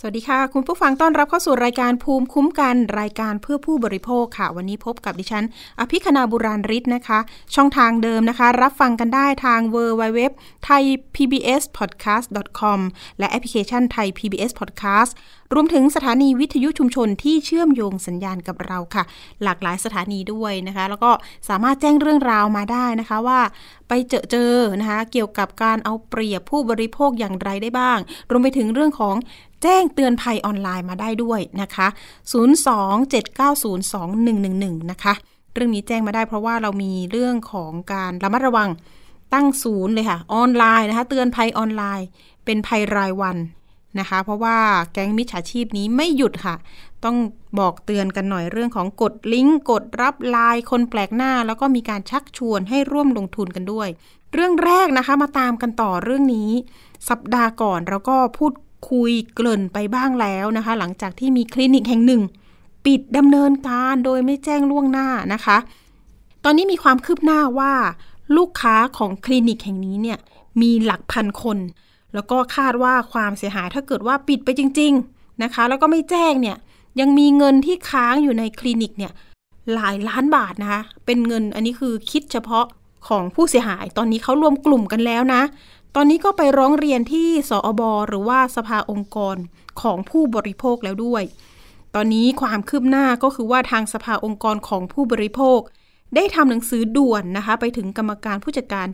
สวัสดีค่ะ คุณผู้ฟังต้อนรับเข้าสู่รายการภูมิคุ้มกันรายการเพื่อผู้บริโภคค่ะ วันนี้พบกับดิฉัน อภิคณาบุราริศนะคะ ช่องทางเดิมนะคะ รับฟังกันได้ทาง w w w t h a i PBS podcast com และแอปพลิเคชันไทย PBS podcast รวมถึงสถานีวิทยุชุมชนที่เชื่อมโยงสัญญาณกับเราค่ะ หลากหลายสถานีด้วยนะคะ แล้วก็สามารถแจ้งเรื่องราวมาได้นะคะว่าไปเจอเจอนะคะ เกี่ยวกับการเอาเปรียบผู้บริโภคอย่างไรได้บ้าง รวมไปถึงเรื่องของ แจ้งเตือนภัยออนไลน์มาได้ด้วยนะคะ 027902111 นะคะ เรื่องนี้แจ้งมาได้เพราะว่าเรามีเรื่องของการระมัดระวังตั้งศูนย์เลยค่ะ ออนไลน์นะคะ เตือนภัยออนไลน์ เป็นภัยรายวันนะคะ เพราะว่าแก๊งมิจฉาชีพนี้ไม่หยุดค่ะ ต้องบอกเตือนกันหน่อยเรื่องของกดลิงก์กดรับไลน์คนแปลกหน้า แล้วก็มีการชักชวนให้ร่วมลงทุนกันด้วย เรื่องแรกนะคะมาตามกันต่อเรื่องนี้ สัปดาห์ก่อนเราก็พูด คุยเกริ่นไปบ้างแล้วนะคะ หลังจากที่มีคลินิกแห่งหนึ่ง ปิดดำเนินการโดยไม่แจ้งล่วงหน้านะคะ ตอนนี้มีความคืบหน้าว่า ลูกค้าของคลินิกแห่งนี้เนี่ยมีหลักพันคน แล้วก็คาดว่าความเสียหายถ้าเกิดว่าปิดไปจริง ๆนะคะ แล้วก็ไม่แจ้งเนี่ยยังมีเงินที่ค้างอยู่ในคลินิกเนี่ยหลายล้านบาทนะคะ เป็นเงินอันนี้คือคิดเฉพาะของผู้เสียหาย ตอนนี้เขารวมกลุ่มกันแล้วนะ ตอนนี้ก็ไปร้องเรียนที่สอบอหรือว่าสภาองค์กรของผู้บริโภคแล้วด้วย ตอนนี้ความคืบหน้าก็คือว่าทางสภาองค์กรของผู้บริโภค ได้ทำหนังสือด่วนนะคะ ไปถึงกรรมการผู้จัดการ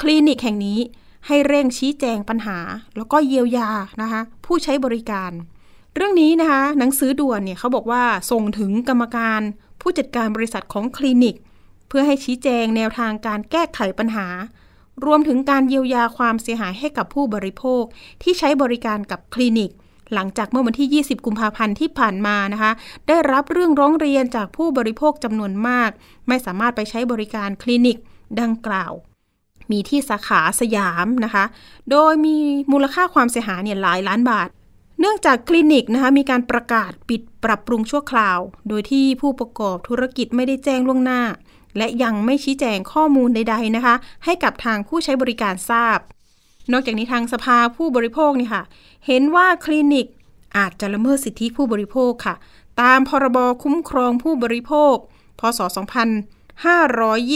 คลินิกแห่งนี้ให้เร่งชี้แจงปัญหา แล้วก็เยียวยานะคะ ผู้ใช้บริการ เรื่องนี้นะคะ หนังสือด่วนเนี่ยเขาบอกว่าส่งถึงกรรมการผู้จัดการบริษัทของคลินิก เพื่อให้ชี้แจงแนวทางการแก้ไขปัญหา รวมถึงการเยียวยาความเสียหายให้กับผู้บริโภค ที่ใช้บริการกับคลินิก หลังจากเมื่อวันที่ 20 กุมภาพันธ์ที่ผ่านมานะคะ ได้รับเรื่องร้องเรียนจากผู้บริโภคจำนวนมาก ไม่สามารถไปใช้บริการคลินิกดังกล่าว มีที่สาขาสยามนะคะ โดยมีมูลค่าความเสียหายเนี่ยหลายล้านบาทเนื่องจากคลินิกนะคะมีการประกาศปิดปรับปรุงชั่วคราว โดยที่ผู้ประกอบธุรกิจไม่ได้แจ้งล่วงหน้า และยังไม่ชี้แจงข้อมูลใด ๆนะคะ ให้กับทางผู้ใช้บริการทราบ นอกจากนี้ทางสภาผู้บริโภคนี่ค่ะ เห็นว่าคลินิกอาจจะละเมิดสิทธิผู้บริโภคค่ะ ตามพรบคุ้มครองผู้บริโภค พศ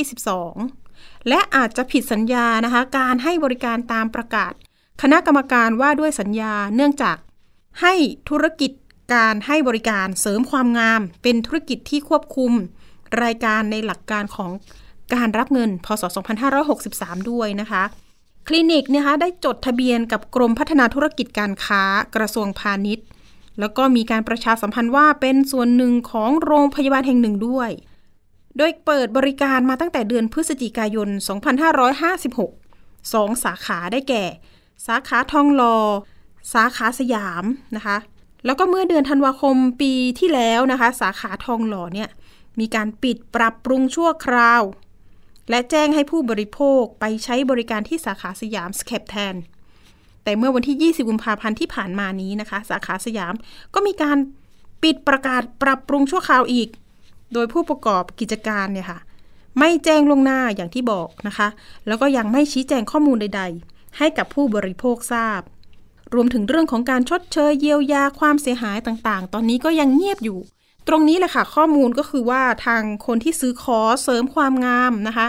2522 และอาจจะผิดสัญญานะคะ การให้บริการตามประกาศ คณะกรรมการว่าด้วยสัญญาเนื่องจากให้ธุรกิจการให้บริการเสริมความงาม เป็นธุรกิจที่ควบคุม รายการในหลักการของการรับเงิน พศ 2563 ด้วยนะคะ คลินิกนะคะได้จดทะเบียนกับกรมพัฒนาธุรกิจการค้ากระทรวงพาณิชย์ แล้วก็มีการประชาสัมพันธ์ว่าเป็นส่วนหนึ่งของโรงพยาบาลแห่งหนึ่งด้วย โดยเปิดบริการมาตั้งแต่เดือนพฤศจิกายน 2556 สองสาขาได้แก่ สาขาทองหลอสาขาสยามนะคะ แล้วก็เมื่อเดือนธันวาคมปีที่แล้วนะคะ สาขาทองหล่อเนี่ย มีการปิดปรับปรุงชั่วคราว และแจ้งให้ผู้บริโภคไปใช้บริการที่สาขาสยามสแคปแทน แต่เมื่อวันที่ 20 กุมภาพันธ์ที่ผ่านมานี้นะคะ สาขาสยามก็มีการปิดประกาศปรับปรุงชั่วคราวอีก โดยผู้ประกอบกิจการเนี่ยค่ะ ไม่แจ้งล่วงหน้าอย่างที่บอกนะคะ แล้วก็ยังไม่ชี้แจงข้อมูลใด ๆ ให้กับผู้บริโภคทราบ รวมถึงเรื่องของการชดเชยเยียวยาความเสียหายต่างๆ ตอนนี้ก็ยังเงียบอยู่ ตรงนี้แหละค่ะ ข้อมูลก็คือว่าทางคนที่ซื้อคอสเสริมความงามนะคะ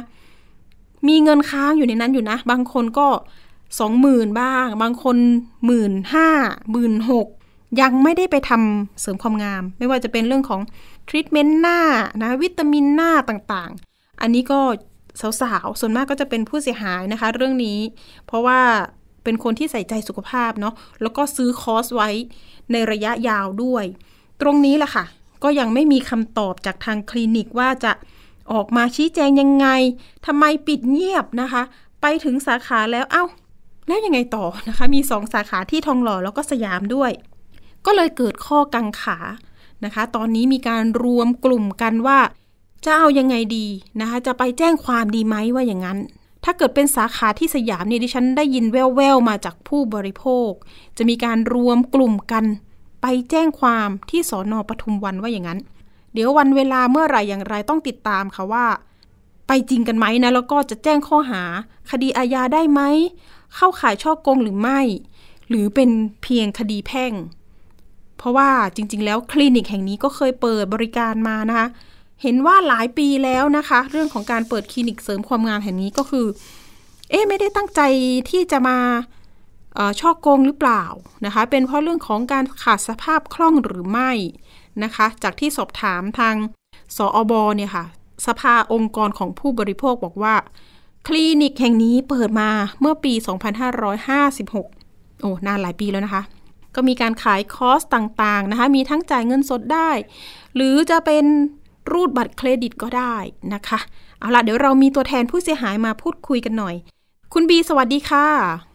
มีเงินค้างอยู่ในนั้นอยู่นะ บางคนก็สองหมื่นบ้าง บางคนหมื่นห้าหมื่นหกยังไม่ได้ไปทำเสริมความงาม ไม่ว่าจะเป็นเรื่องของทรีทเมนต์หน้านะวิตามินหน้าต่างๆ อันนี้ก็สาวๆ ส่วนมากก็จะเป็นผู้เสียหายนะคะ เรื่องนี้ เพราะว่าเป็นคนที่ใส่ใจสุขภาพเนาะแล้วก็ซื้อคอร์สไว้ในระยะยาวด้วย ตรงนี้แหละค่ะ ก็ยังไม่มีคำตอบจากทางคลินิกว่าจะออกมาชี้แจงยังไงทำไมปิดเงียบนะคะ ไปถึงสาขาแล้วเอา้า แล้วยังไงต่อนะคะ มีสองสาขาที่ทองหล่อแล้วก็สยามด้วย ก็เลยเกิดข้อกังขานะคะ ตอนนี้มีการรวมกลุ่มกันว่า จะเอายังไงดีนะคะ จะไปแจ้งความดีไหมว่าอย่างนั้น ถ้าเกิดเป็นสาขาที่สยามเนี่ยดิฉันได้ยินแว่วๆมาจากผู้บริโภค จะมีการรวมกลุ่มกัน ไปแจ้งความที่สอนอปทุมวันว่าอย่างนั้น เดี๋ยววันเวลาเมื่อไหร่อย่างไรต้องติดตามค่ะว่า ไปจริงกันไหมนะ แล้วก็จะแจ้งข้อหา คดีอาญาได้ไหม เข้าข่ายช่อโกงหรือไม่ หรือเป็นเพียงคดีแพ่ง เพราะว่าจริง ๆ แล้วคลินิกแห่งนี้ก็เคยเปิดบริการมานะคะเห็นว่าหลายปีแล้วนะคะ เรื่องของการเปิดคลินิกเสริมความงามแห่งนี้ก็คือ เอ๊ไม่ได้ตั้งใจที่จะมา ช่อโกงหรือเปล่านะคะ เป็นเพราะเรื่องของการขาดสภาพคล่องหรือไม่นะคะ จากที่สอบถามทางสออบเนี่ยค่ะ สภาองค์กรของผู้บริโภคบอกว่า คลินิกแห่งนี้เปิดมาเมื่อปี 2556 โอ้ นานหลายปีแล้วนะคะ ก็มีการขายคอร์สต่างๆนะคะ มีทั้งจ่ายเงินสดได้ หรือจะเป็นรูดบัตรเครดิตก็ได้นะคะ เอาล่ะ เดี๋ยวเรามีตัวแทนผู้เสียหายมาพูดคุยกันหน่อย คุณบีสวัสดีค่ะ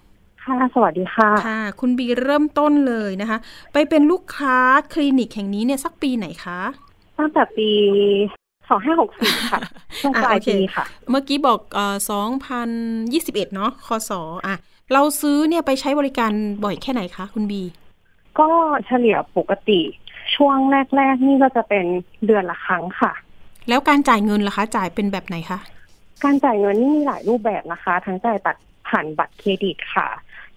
ค่ะ สวัสดีค่ะ ค่ะ คุณบีเริ่มต้นเลยนะคะ ไปเป็นลูกค้าคลินิกแห่งนี้เนี่ยสักปีไหนคะ ตั้งแต่ปีสองห้าหกสี่ค่ะ ช่วงปลายอะโอเคปีค่ะ เมื่อกี้บอกเอ่อสองพันยี่สิบเอ็ดเนาะคศอะ เราซื้อเนี่ยไปใช้บริการบ่อยแค่ไหนคะ คุณบี ก็เฉลี่ยปกติ ช่วงแรก ๆ นี่ก็จะเป็นเดือนละครั้งค่ะ แล้วการจ่ายเงินล่ะคะ จ่ายเป็นแบบไหนคะ การจ่ายเงินนี่มีหลายรูปแบบนะคะ ทั้งจ่ายบัตรผ่านบัตรเครดิตค่ะ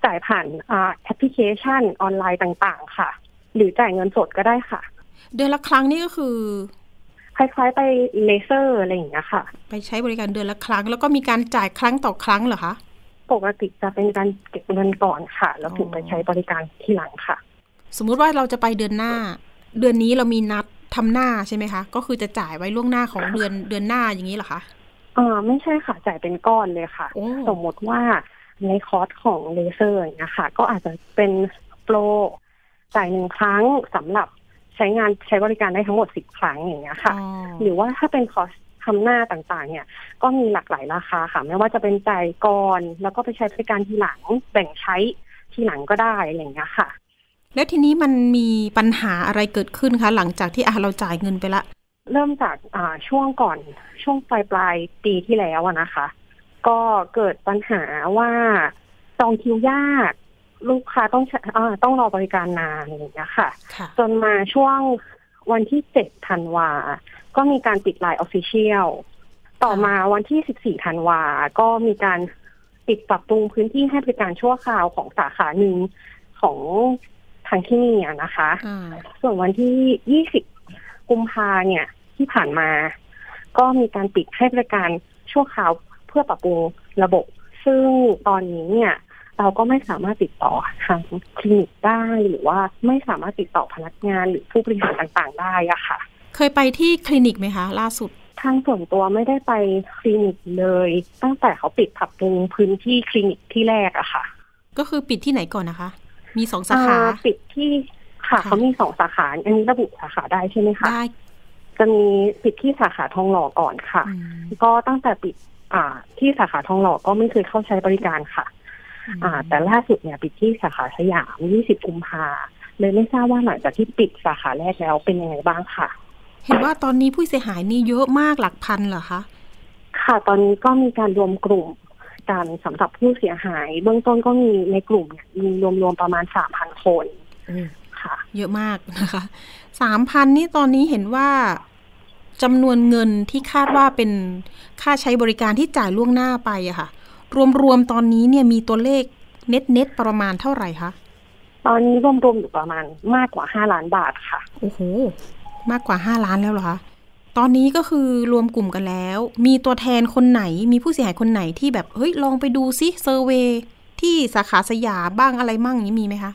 จ่ายผ่านอ่าแอปพลิเคชันออนไลน์ต่างๆ ค่ะ หรือจ่ายเงินสดก็ได้ค่ะ เดือนละครั้งนี่ก็คือ คล้ายๆไปเลเซอร์อะไรอย่างเงี้ยค่ะ ไปใช้บริการเดือนละครั้ง แล้วก็มีการจ่ายครั้งต่อครั้งเหรอคะปกติจะเป็นการเก็บเงินก่อนค่ะ แล้วถึงอ๋อไปใช้บริการทีหลังค่ะ สมมุติว่าเราจะไปเดือนหน้า เดือนนี้เรามีนัดทำหน้าใช่ไหมคะ ก็คือจะจ่ายไว้ล่วงหน้าของเดือนเดือนหน้าอย่างนี้เหรอคะอ่าไม่ใช่ค่ะจ่ายเป็นก้อนเลยค่ะโอ้สมมติว่า ในคอร์สของเลเซอร์อย่างเงี้ยค่ะ ก็อาจจะเป็นโปรจ่ายหนึ่งครั้งสำหรับใช้งานใช้บริการได้ทั้งหมดสิบครั้งอย่างเงี้ยค่ะอ๋อหรือว่าถ้าเป็นคอร์สทำหน้าต่างๆ เนี่ย ก็มีหลากหลายราคาค่ะ ไม่ว่าจะเป็นจ่ายก่อน แล้วก็ไปใช้บริการทีหลังแบ่งใช้ทีหลังก็ได้อะไรอย่างเงี้ยค่ะ แล้วทีนี้มันมีปัญหาอะไรเกิดขึ้นคะ หลังจากที่อะเราจ่ายเงินไปละ เริ่มจากอ่าช่วงก่อนช่วงปลายปลายๆปีที่แล้วอะนะคะ ก็เกิดปัญหาว่าจองคิวยาก ลูกค้าต้องใช้อ่าต้องรอบริการนานอย่างเงี้ยค่ะค่ะ จนมาช่วงวันที่เจ็ดธันวา ก็มีการปิดไลน์ออฟฟิเชียลต่อมาวันที่สิบสี่ธันวา ก็มีการปิดปรับปรุงพื้นที่ให้บริการชั่วคราวของสาขาหนึ่งของทางที่นี่อะนะคะอ่าส่วนวันที่20กุมภาเนี่ย ที่ผ่านมา ก็มีการปิดให้บริการชั่วคราว เพื่อปรับปรุงระบบ ซึ่งตอนนี้เนี่ยเราก็ไม่สามารถติดต่อทางคลินิกได้หรือว่าไม่สามารถติดต่อพนักงานหรือผู้บริหารต่างๆ ได้อะค่ะ เคยไปที่คลินิกไหมคะ ล่าสุดทางส่วนตัวไม่ได้ไปคลินิกเลย ตั้งแต่เขาปิดปรับปรุงพื้นที่คลินิกที่แรกอะค่ะ ก็คือปิดที่ไหนก่อนนะคะ มีสองสาขาอ่ปิดที่ค่ะค่ะ เขามีสองสาขาอันนี้ระบุสาขาได้ใช่ไหมคะได้จะมีปิดที่สาขาทองหล่อก่อนค่ะอืมก็ตั้งแต่ปิด อ่า ที่สาขาทองหล่อก็ไม่เคยเข้าใช้บริการค่ะ อ่า แต่ล่าสุดเนี่ยปิดที่สาขาสยาม 20 กุมภาเลยไม่ทราบว่าหลังจากที่ปิดสาขาแรกแล้วเป็นยังไงบ้างค่ะ เห็นว่าตอนนี้ผู้เสียหายนี่เยอะมากหลักพันเหรอคะ ค่ะ ตอนนี้ก็มีการรวมกลุ่มกันสำหรับผู้เสียหาย เบื้องต้นก็มีในกลุ่มเนี่ยมีรวมๆประมาณ 3,000 คนค่ะ เยอะมากนะคะสามพันนี่ตอนนี้เห็นว่า จำนวนเงินที่คาดว่าเป็นค่าใช้บริการที่จ่ายล่วงหน้าไปอะค่ะ รวมๆตอนนี้เนี่ยมีตัวเลขเน็ตเน็ตๆประมาณเท่าไหร่คะตอนนี้รวมๆอยู่ประมาณมากกว่า5ล้านบาทค่ะโอ้โหมากกว่าห้าล้านแล้วเหรอคะตอนนี้ก็คือรวมกลุ่มกันแล้ว มีตัวแทนคนไหน มีผู้เสียหายคนไหนที่แบบเฮ้ยลองไปดูซิเซอร์เวยที่สาขาสยามบ้างอะไรมั่งอย่างนี้มีไหมคะ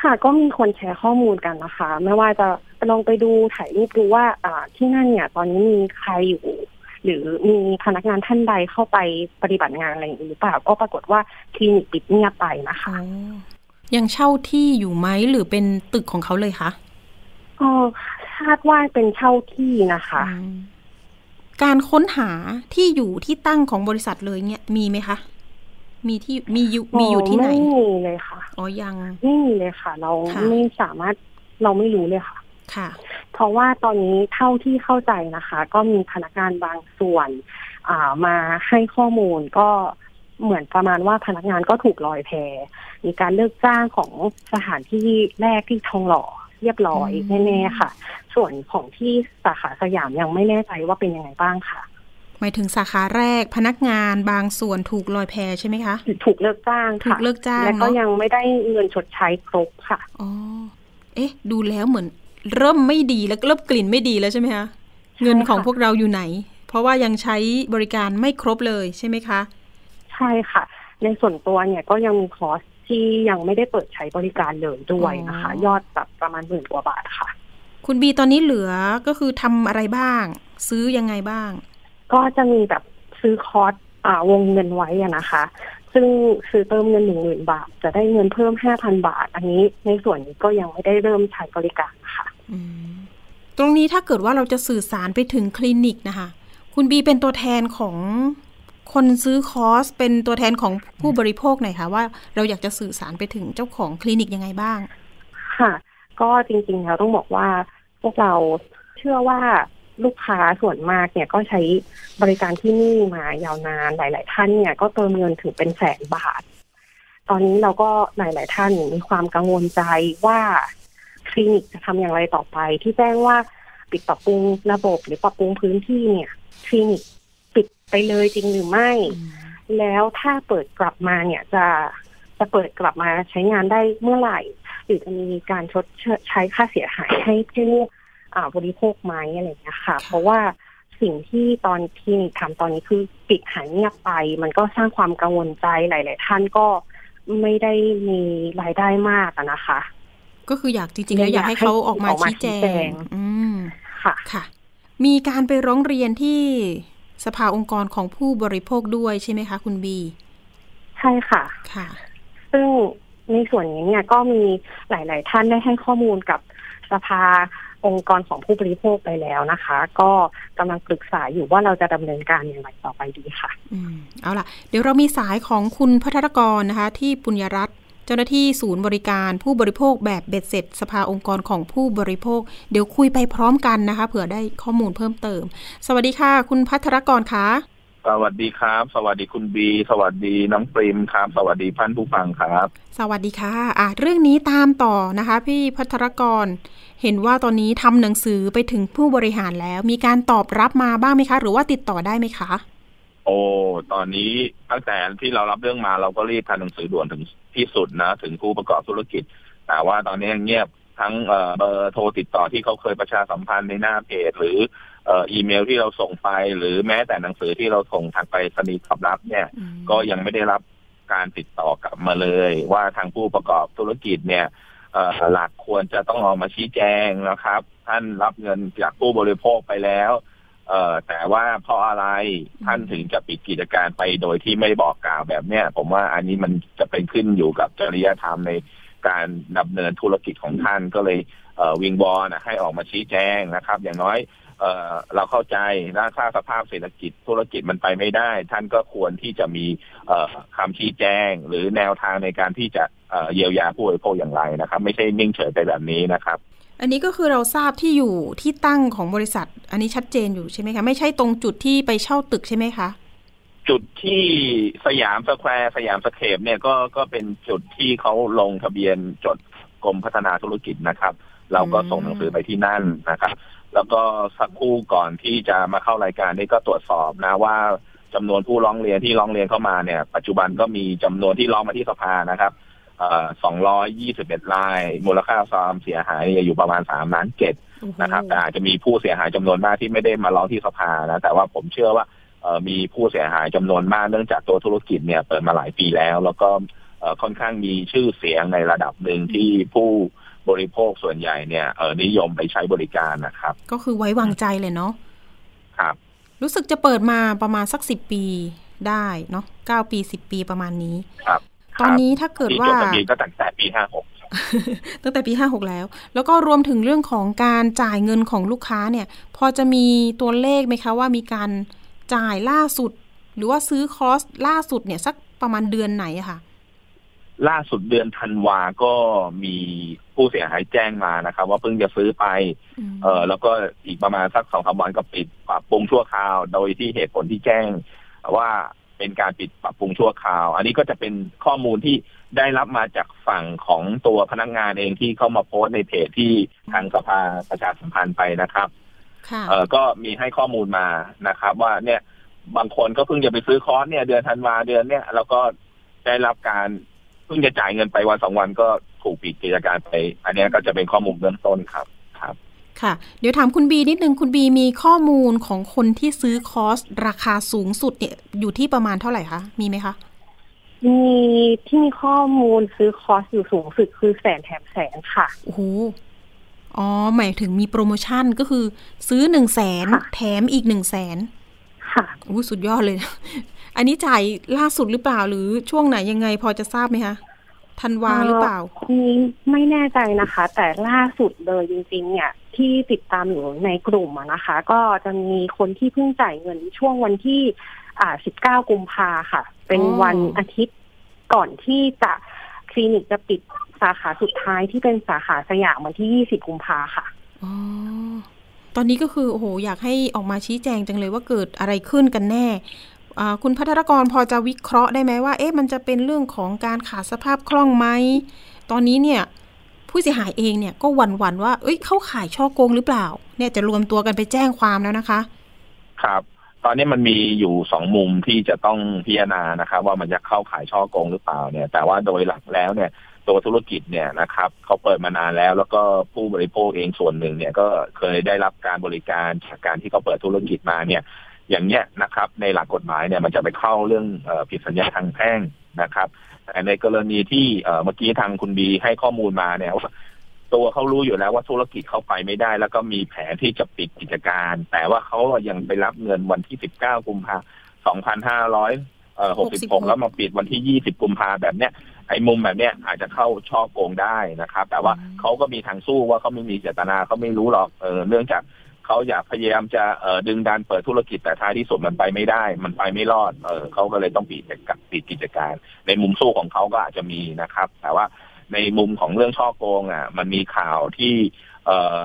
ค่ะก็มีคนแชร์ข้อมูลกันนะคะ ไม่ว่าจะ ลองไปดูถ่ายรูปดูว่าอ่าที่นั่นเนี่ย ตอนนี้มีใครอยู่ หรือมีพนักงานท่านใดเข้าไปปฏิบัติงานอะไรอย่างนี้หรือเปล่าก็ปรากฏว่าคลินิกปิดเงียบไปนะคะอ๋อยังเช่าที่อยู่ไหมหรือเป็นตึกของเขาเลยคะก็คาดว่าเป็นเช่าที่นะคะอืมการค้นหาที่อยู่ที่ตั้งของบริษัทเลยเนี่ยมีไหมคะมีที่มีอยู่มีอยู่ที่ไหนไม่มีเลยค่ะ อ๋อยังไม่มีเลยค่ะ เราค่ะไม่สามารถเราไม่รู้เลยค่ะ ค่ะ เพราะว่าตอนนี้เท่าที่เข้าใจนะคะ ก็มีพนักงานบางส่วนอ่ามาให้ข้อมูลก็เหมือนประมาณว่าพนักงานก็ถูกลอยแพ มีการเลิกจ้างของสถานที่แรกที่ทองหล่อเรียบร้อยแน่ๆค่ะ ส่วนของที่สาขาสยามยังไม่แน่ใจว่าเป็นยังไงบ้างค่ะ หมายถึงสาขาแรกพนักงานบางส่วนถูกลอยแพใช่ไหมคะถูกเลิกจ้างถูค่ะกเลิกจ้างและก็เนาะยังไม่ได้เงินชดใช้ครบค่ะอ๋อเอ๊ะ ดูแล้วเหมือน เริ่มไม่ดีแล้วก็เริ่มกลิ่นไม่ดีแล้วใช่ไหมคะเงินของพวกเราอยู่ไหน เพราะว่ายังใช้บริการไม่ครบเลยใช่ไหมคะ ใช่ค่ะ ในส่วนตัวเนี่ยก็ยังมีคอร์สที่ยังไม่ได้เปิดใช้บริการเลยด้วยนะคะอ๋อยอดแบบประมาณหมื่นกว่าบาทค่ะ คุณบีตอนนี้เหลือก็คือทำอะไรบ้าง ซื้อยังไงบ้าง ก็จะมีแบบซื้อคอร์สอ่าวงเงินไว้อะนะคะ ซึ่งซื้อเติมเงินหนึ่งหมื่นบาท จะได้เงินเพิ่มห้าพันบาท อันนี้ในส่วนนี้ก็ยังไม่ได้เริ่มใช้บริการค่ะอืม ตรงนี้ถ้าเกิดว่าเราจะสื่อสารไปถึงคลินิกนะคะ คุณบีเป็นตัวแทนของคนซื้อคอร์สเป็นตัวแทนของผู้บริโภคหน่อยค่ะว่าเราอยากจะสื่อสารไปถึงเจ้าของคลินิกยังไงบ้าง ค่ะ ก็จริงๆแล้วต้องบอกว่า พวกเราเชื่อว่าลูกค้าส่วนมากเนี่ยก็ใช้บริการที่นี่มายาวนานหลาย ๆ ท่านเนี่ย ก็เติมเงินถึงเป็นแสนบาท ตอนนี้เราก็หลาย ๆ ท่านมีความกังวลใจว่า คลินิกจะทำอย่างไรต่อไป ที่แจ้งว่าปิดปรับปรุงระบบหรือปรับปรุงพื้นที่เนี่ย คลินิกปิดไปเลยจริงหรือไม่ แล้วถ้าเปิดกลับมาเนี่ยจะจะเปิดกลับมาใช้งานได้เมื่อไหร่ หรือจะมีการชดใช้ค่าเสียหายให้ผู้อ่าบริโภคไหมอะไรอย่างเงี้ยค่ะ เพราะว่าสิ่งที่ตอนคลินิกทำตอนนี้คือปิดหายเงียบไป มันก็สร้างความกังวลใจหลาย ๆ ท่านก็ไม่ได้มีรายได้มากอะนะคะ ก็คืออยากจริงๆแล้วอยากให้เขาออกมาออกมาชี้แจชี้แจงงอืมค่ะค่ะ มีการไปร้องเรียนที่สภาองค์กรของผู้บริโภคด้วยใช่ไหมคะ คุณบี ใช่ค่ะค่ะ ซึ่งในส่วนนี้เนี่ยก็มีหลาย ๆ ท่านได้ให้ข้อมูลกับสภาองค์กรของผู้บริโภคไปแล้วนะคะ ก็กำลังปรึกษาอยู่ว่าเราจะดำเนินการอย่างไรต่อไปดีค่ะ อืมเอาล่ะ เดี๋ยวเรามีสายของคุณพัทรกรนะคะ ที่ปุญญรัตน์เจ้าหน้าที่ศูนย์บริการผู้บริโภคแบบเบ็ดเสร็จ สภาองค์กรของผู้บริโภค เดี๋ยวคุยไปพร้อมกันนะคะ เผื่อได้ข้อมูลเพิ่มเติม สวัสดีค่ะ คุณพัทรกรคะสวัสดีครับ สวัสดีคุณบี สวัสดีน้องปริมครับ สวัสดีพันผู้ฟังครับ สวัสดีค่ะอะ เรื่องนี้ตามต่อนะคะ พี่พัทรกร เห็นว่าตอนนี้ทำหนังสือไปถึงผู้บริหารแล้ว มีการตอบรับมาบ้างไหมคะ หรือว่าติดต่อได้ไหมคะ โอ้ ตอนนี้ตั้งแต่ที่เรารับเรื่องมาเราก็รีบทำหนังสือด่วนถึง ที่สุดนะถึงผู้ประกอบธุรกิจแต่ว่าตอนนี้ยังเงียบทั้งเอ่อเบอร์โทรติดต่อที่เขาเคยประชาสัมพันธ์ในหน้าเพจหรือเอ่ออีเมลที่เราส่งไป หรือแม้แต่หนังสือที่เราส่งทางไปสนีย์ตอบรับเนี่ยอืมก็ยังไม่ได้รับการติดต่อกลับมาเลย ว่าทางผู้ประกอบธุรกิจเนี่ยเอ่อหลักควรจะต้องออกมาชี้แจงนะครับ ท่านรับเงินจากผู้บริโภคไปแล้ว เอ่อแต่ว่าเพราะอะไรท่านถึงจะปิดกิจการไปโดยที่ไม่บอกกล่าวแบบเนี้ยผมว่าอันนี้มันจะเป็นขึ้นอยู่กับจริยธรรมในการดำเนินธุรกิจของท่านก็เลยเอ่อวิงบอลนะให้ออกมาชี้แจงนะครับ อย่างน้อยเอ่อเราเข้าใจนะถ้าสภาพเศรษฐกิจธุรกิจมันไปไม่ได้ ท่านก็ควรที่จะมีเอ่อคำชี้แจง หรือแนวทางในการที่จะเอ่อเยียวยาผู้บริโภคอย่างไรนะครับ ไม่ใช่นิ่งเฉยไปแบบนี้นะครับ อันนี้ก็คือเราทราบที่อยู่ที่ตั้งของบริษัท อันนี้ชัดเจนอยู่ใช่ไหมคะไม่ใช่ตรงจุดที่ไปเช่าตึกใช่ไหมคะจุดที่สยามสแควร์สยามสเคปเนี่ยก็ก็เป็นจุดที่เขาลงทะเบียนจดกรมพัฒนาธุรกิจนะครับ เราก็ส่งหนังสือไปที่นั่นนะครับ แล้วก็สักครู่ก่อนที่จะมาเข้ารายการนี่ก็ตรวจสอบนะว่าจำนวนผู้ร้องเรียนที่ร้องเรียนเข้ามาเนี่ย ปัจจุบันก็มีจำนวนที่ร้องมาที่สภานะครับ เอ่อ221ราย มูลค่าความเสียหายอยู่ประมาณ3ล้านเจ็ดนะครับแต่อาจจะมีผู้เสียหายจำนวนมากที่ไม่ได้มาร้องที่สภานะแต่ว่าผมเชื่อว่าเอ่อมีผู้เสียหายจำนวนมากเนื่องจากตัวธุรกิจเนี่ยเปิดมาหลายปีแล้ว แล้วก็เอ่อค่อนข้างมีชื่อเสียงในระดับหนึ่งที่ผู้บริโภคส่วนใหญ่เนี่ยเอ่อนิยมไปใช้บริการนะครับ ก็คือไว้วางใจเลยเนาะครับ รู้สึกจะเปิดมาประมาณสักสิบปีได้เนาะเก้าปีสิบปีประมาณนี้ครับ ตอนนี้ถ้าเกิดที่ว่าจดทะเบียนก็ตั้งแต่ปีห้าหกตั้งแต่ปีห้าหกแล้ว แล้วก็รวมถึงเรื่องของการจ่ายเงินของลูกค้าเนี่ย พอจะมีตัวเลขไหมคะว่ามีการจ่ายล่าสุด หรือว่าซื้อคอร์สล่าสุดเนี่ยสักประมาณเดือนไหนอะค่ะล่าสุดเดือนธันวาก็มีผู้เสียหายแจ้งมานะครับ ว่าเพิ่งจะซื้อไปมเออแล้วก็อีกประมาณสักสองสามวันก็ปิดปรับปรุงชั่วคราว โดยที่เหตุผลที่แจ้งว่า เป็นการปิดปรับปรุงชั่วคราว อันนี้ก็จะเป็นข้อมูลที่ได้รับมาจากฝั่งของตัวพนักงงานเองที่เข้ามาโพสต์ในเพจที่ทางสภาประชาสัมพันธ์ไปนะครับค่ะเออก็มีให้ข้อมูลมานะครับ ว่าเนี่ยบางคนก็เพิ่งจะไปซื้อคอร์สเนี่ย เดือนธันวาเดือนเนี่ยแล้วก็ได้รับการเพิ่งจะจ่ายเงินไปวันสองวันก็ถูกปิดกิจการไป อันเนี้ยก็จะเป็นข้อมูลเบื้องต้นครับครับ ค่ะ เดี๋ยวถามคุณบีนิดนึง คุณบีมีข้อมูลของคนที่ซื้อคอร์สราคาสูงสุดเนี่ยอยู่ที่ประมาณเท่าไหร่คะ มีไหมคะ มีที่มีข้อมูลซื้อคอร์สอยู่สูงสุดคือแสนแถมแสนค่ะ โอ้โห อ๋อ หมายถึงมีโปรโมชั่นก็คือ ซื้อหนึ่งแสนค่ะแถมอีกหนึ่งแสนค่ะอู้สุดยอดเลย อันนี้จ่ายล่าสุดหรือเปล่าหรือช่วงไหนยังไงพอจะทราบไหมคะ ธันวาหรือเปล่านี้ไม่แน่ใจนะคะ แต่ล่าสุดเลยจริงๆ เนี่ยที่ติดตามอยู่ในกลุ่มอะนะคะ ก็จะมีคนที่เพิ่งจ่ายเงินช่วงวันที่ อ่า 19 กุมภาค่ะ เป็นอ๋อวันอาทิตย์ก่อนที่จะคลินิกจะปิดสาขาสุดท้ายที่เป็นสาขาสยามวันที่ 20 กุมภาค่ะอ๋อตอนนี้ก็คือโอ้โหอยากให้ออกมาชี้แจงจังเลยว่าเกิดอะไรขึ้นกันแน่อ่า คุณพัทรกรพอจะวิเคราะห์ได้ไหมว่า เอ๊ะมันจะเป็นเรื่องของการขาดสภาพคล่องไหม ตอนนี้เนี่ยผู้เสียหายเองเนี่ยก็หวั่นหวันว่า เอ้ยเข้าขายช่อโกงหรือเปล่า เนี่ยจะรวมตัวกันไปแจ้งความแล้วนะคะ ครับ ตอนนี้มันมีอยู่สองมุมที่จะต้องพิจารณานะครับ ว่ามันจะเข้าขายช่อโกงหรือเปล่าเนี่ย แต่ว่าโดยหลักแล้วเนี่ย ตัวธุรกิจเนี่ยนะครับเขาเปิดมานานแล้ว แล้วก็ผู้บริโภคเองส่วนหนึ่งเนี่ยก็เคยได้รับการบริการจากการที่เขาเปิดธุรกิจมาเนี่ย อย่างเนี้ยนะครับ ในหลักกฎหมายเนี่ยมันจะไปเข้าเรื่องเออผิดสัญญาทางแพ่งนะครับแต่ในกรณีที่เอ่อเมื่อกี้ทางคุณบีให้ข้อมูลมาเนี่ยว่าตัวเขารู้อยู่แล้วว่าธุรกิจเขาไปไม่ได้ แล้วก็มีแผนที่จะปิดกิจการ แต่ว่าเขายังไปรับเงินวันที่19กุมภา2500เอ่อ66แล้วมาปิดวันที่20กุมภาแบบเนี้ยไอ้มุมแบบเนี้ยอาจจะเข้าช่อโกงได้นะครับ แต่ว่าอืมเขาก็มีทางสู้ว่าเขาไม่มีเจตนาเขาไม่รู้หรอกเออเนื่องจาก เขาอยากพยายามจะเอ่อดึงดันเปิดธุรกิจแต่ท้ายที่สุดมันไปไม่ได้ มันไปไม่รอดเออเขาก็เลยต้องปิดกิจการปิดกิจการ ในมุมสู้ของเขาก็อาจจะมีนะครับ แต่ว่าในมุมของเรื่องช่อโกงอะ มันมีข่าวที่ เอ่อ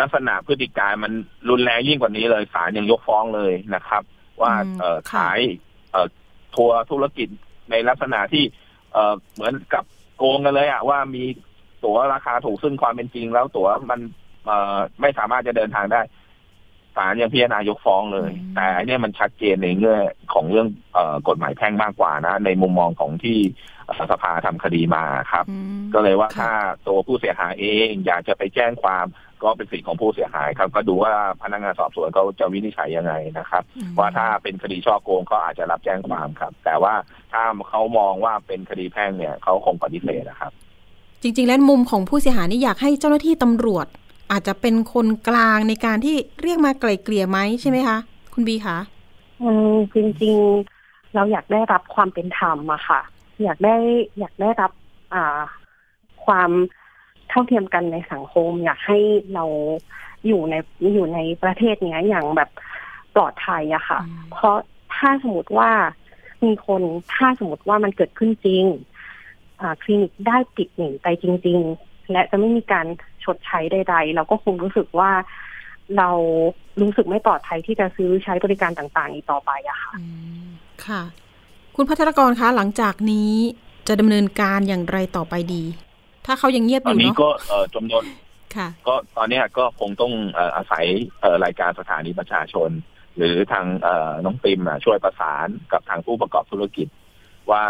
ลักษณะพฤติการมันรุนแรงยิ่งกว่านี้เลยศาลยังยกฟ้องเลยนะครับ ว่าอืมเอ่อค่ะขายเอ่อทัวร์ธุรกิจในลักษณะที่เอ่อเหมือนกับโกงกันเลยอะว่ามีตั๋วราคาถูกซึ่งความเป็นจริงแล้วตั๋วมันเอ่อ ไม่สามารถจะเดินทางได้ศาลยังพิจารณายกฟ้องเลยอืมแต่อันเนี้ยมันชัดเจนในเงื่อของเรื่องเอ่อกฎหมายแพ่งมากกว่านะ ในมุมมองของที่เอ่อสภาทำคดีมาครับอืมก็เลยว่าค่ะถ้าตัวผู้เสียหายเองอยากจะไปแจ้งความก็เป็นสิทธิของผู้เสียหายครับ ก็ดูว่าพนักงานสอบสวนเขาจะวินิจฉัยยังไงนะครับอืมว่าถ้าเป็นคดีช่อโกงก็อาจจะรับแจ้งความครับ แต่ว่าถ้าเขามองว่าเป็นคดีแพ่งเนี่ยเขาคงปฏิเสธนะครับ จริง ๆ แล้วมุมของผู้เสียหายนี่อยากให้เจ้าหน้าที่ตำรวจ อาจจะเป็นคนกลางในการที่เรียกมาไกล่เกลี่ยไหมใช่ไหมคะ คุณบีคะอืมจริงๆเราอยากได้รับความเป็นธรรมอะค่ะ อยากได้อยากได้รับ อ่า ความเท่าเทียมกันในสังคม อยากให้เราอยู่ในอยู่ในประเทศเนี้ยอย่างแบบปลอดภัยอะค่ะอืมเพราะถ้าสมมติว่ามีคนถ้าสมมติว่ามันเกิดขึ้นจริงอ่าคลินิกได้ปิดหนีไปจริง ๆ และจะไม่มีการชดใช้ใด ๆ เราก็คงรู้สึกว่าเรารู้สึกไม่ปลอดภัยที่จะซื้อใช้บริการต่างๆ อีกต่อไปอะค่ะอืมค่ะ คุณพัทรกรคะหลังจากนี้จะดำเนินการอย่างไรต่อไปดี ถ้าเขายังเงียบอตอนยู่นี้เนาะก็เอ่อจำนวนค่ะ ก็ตอนเนี้ยก็คงต้องเอ่ออาศัยเอ่อรายการสถานีประชาชน หรือทางเอ่อน้องติมอะช่วยประสานกับทางผู้ประกอบธุรกิจ ว่า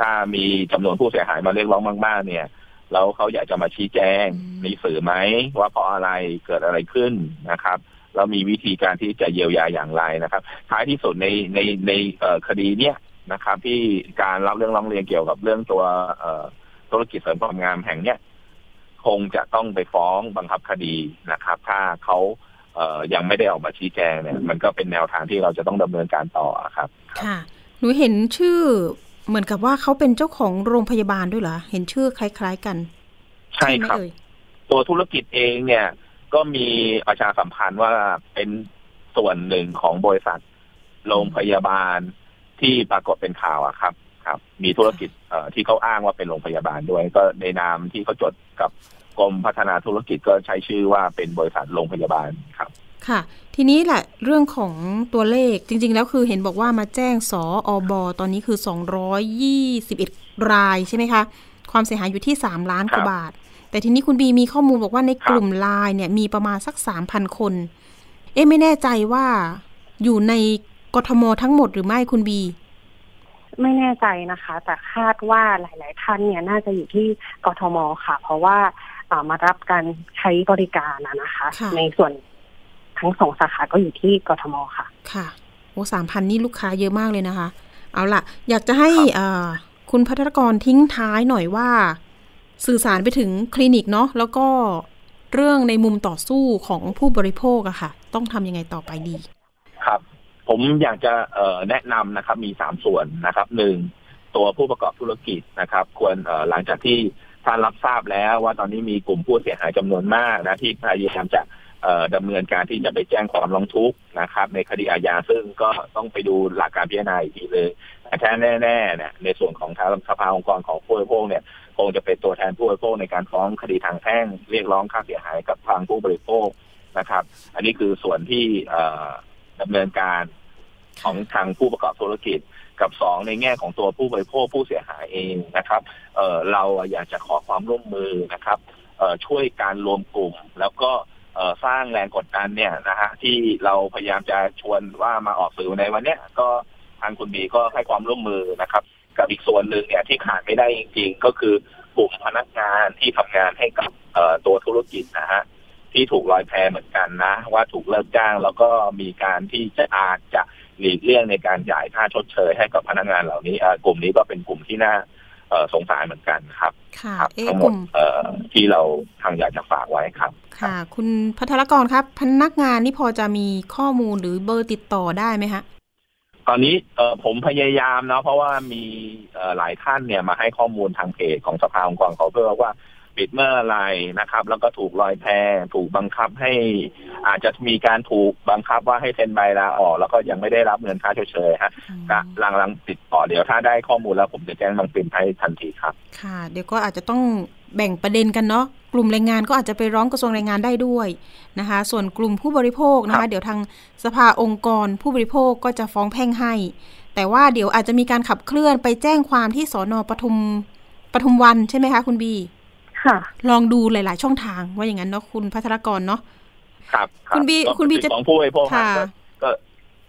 ถ้ามีจำนวนผู้เสียหายมาเรียกร้องมาก ๆ เนี่ย แล้วเขาอยากจะมาชี้แจงอืมมีสื่อไหมว่าเพราะอะไรเกิดอะไรขึ้นนะครับแล้วมีวิธีการที่จะเยียวยาอย่างไรนะครับ ท้ายที่สุดในในในเอ่อคดีเนี้ยนะครับ ที่การรับเรื่องร้องเรียนเกี่ยวกับเรื่องตัวเอ่อธุรกิจเสริมความงามแห่งเนี้ยคงจะต้องไปฟ้องบังคับคดีนะครับ ถ้าเขาเอ่อยังไม่ได้ออกมาชี้แจงเนี่ย มันก็เป็นแนวทางที่เราจะต้องดำเนินการต่อครับ ค่ะ หนูเห็นชื่อ เหมือนกับว่าเขาเป็นเจ้าของโรงพยาบาลด้วยเหรอ เห็นชื่อคล้าย ๆ กัน ใช่ไหมครับเอ่ยตัวธุรกิจเองเนี่ย ก็มีประชาสัมพันธ์ว่าเป็นส่วนหนึ่งของบริษัทโรงพยาบาลที่ปรากฏเป็นข่าวอะครับ ครับ มีธุรกิจเอ่อที่เขาอ้างว่าเป็นโรงพยาบาลด้วย ก็ในนามที่เขาจดกับกรมพัฒนาธุรกิจก็ใช้ชื่อว่าเป็นบริษัทโรงพยาบาลครับ ค่ะ ทีนี้แหละเรื่องของตัวเลขจริง ๆ แล้วคือเห็นบอกว่ามาแจ้งสออบอตอนนี้คือ 221 รายใช่ไหมคะ ความเสียหายอยู่ที่ 3 ล้านกว่าบาท แต่ทีนี้คุณบีมีข้อมูลบอกว่าในกลุ่มไลน์เนี่ยมีประมาณสัก 3,000 คน เอ๊ะไม่แน่ใจว่าอยู่ในกทมทั้งหมดหรือไม่คุณบี ไม่แน่ใจนะคะ แต่คาดว่าหลาย ๆ ท่านเนี่ยน่าจะอยู่ที่กทมค่ะ เพราะว่าอ่ามารับการใช้บริการนะนะคะค่ะในส่วน ทั้งสองสาขาก็อยู่ที่กทมค่ะ ค่ะโอ้สามพันนี่ลูกค้าเยอะมากเลยนะคะ เอาล่ะ อยากจะให้ครับเอ่อคุณพัฒนกรทิ้งท้ายหน่อยว่า สื่อสารไปถึงคลินิกเนาะแล้วก็เรื่องในมุมต่อสู้ของผู้บริโภคอะค่ะ ต้องทำยังไงต่อไปดี ครับ ผมอยากจะเอ่อแนะนำนะครับ มีสามส่วนนะครับหนึ่งตัวผู้ประกอบธุรกิจนะครับ ควรเอ่อหลังจากที่ท่านรับทราบแล้วว่าตอนนี้มีกลุ่มผู้เสียหายจำนวนมากนะที่พยายามจะเอ่อ ดำเนินการที่จะไปแจ้งความร้องทุกข์นะครับ ในคดีอาญาซึ่งก็ต้องไปดูหลักการพิจารณาอีกทีเลยแต่แท้แน่ๆเนี่ยในส่วนของทางสภาองค์กรของผู้บริโภคเนี่ยคงจะเป็นตัวแทนผู้บริโภคในการฟ้องคดีทางแพ่งเรียกร้องค่าเสียหายกับทางผู้บริโภคนะครับ อันนี้คือส่วนที่เอ่อดำเนินการของทางผู้ประกอบธุรกิจกับสองในแง่ของตัวผู้บริโภคผู้เสียหายเองนะครับเเราอยากจะขอความร่วมมือนะครับช่วยการรวมกลุ่มแล้วก็ สร้างแรงกดดันเนี่ยนะฮะที่เราพยายามจะชวนว่ามาออกสื่อในวันเนี้ยก็ทางคุณบีก็ให้ความร่วมมือนะครับ กับอีกส่วนหนึ่งเนี่ยที่ขาดไม่ได้จริง ๆ ก็คือกลุ่มพนักงานที่ทำงานให้กับตัวธุรกิจนะฮะที่ถูกลอยแพเหมือนกันนะ ว่าถูกเลิกจ้างแล้วก็มีการที่จะอาจจะหลีกเลี่ยงในการจ่ายค่าชดเชยให้กับพนักงานเหล่านี้กลุ่มนี้ก็เป็นกลุ่มที่น่า สงสารเหมือนกันครับค่ะครับเอ๊ะทั้งหกมดลุ่มเอ่อที่เราทางอยากจะฝากไว้ครับ ค่ะ คุณพัฒนกรครับ พนักงานนี่พอจะมีข้อมูลหรือเบอร์ติดต่อได้ไหมคะตอนนี้เอ่อผมพยายามเนาะเพราะว่ามีเอ่อหลายท่านเนี่ยมาให้ข้อมูลทางเพจของสภาองค์กรเขาเพื่อว่า ปิดเมื่อไหรนะครับ แล้วก็ถูกลอยแพถูกบังคับให้ อาจจะมีการถูกบังคับว่าให้เซ็นใบลาออก แล้วก็ยังไม่ได้รับเงินค่าชดเชยฮะกะลังลังติดต่อเดี๋ยวถ้าได้ข้อมูลแล้วผมจะแจ้งบางปินให้ทันทีครับ ค่ะ เดี๋ยวก็อาจจะต้องแบ่งประเด็นกันเนาะกลุ่มแรงงานก็อาจจะไปร้องกระทรวงแรงงานได้ด้วยนะคะ ส่วนกลุ่มผู้บริโภคนะครัคะบเดี๋ยวทางสภาองค์กรผู้บริโภคก็จะฟ้องแพ่งให้ แต่ว่าเดี๋ยวอาจจะมีการขับเคลื่อนไปแจ้งความที่สอนอปทุมปทุมวันใช่ไหมคะ คุณบีค่ะ ลองดูหลาย ๆ ช่องทางว่าอย่างนั้นเนาะคุณพัทรกรเนาะครับรับคุณบีก็คุณบีสิทธิ์จะของผู้บริโภคครับค่ะก็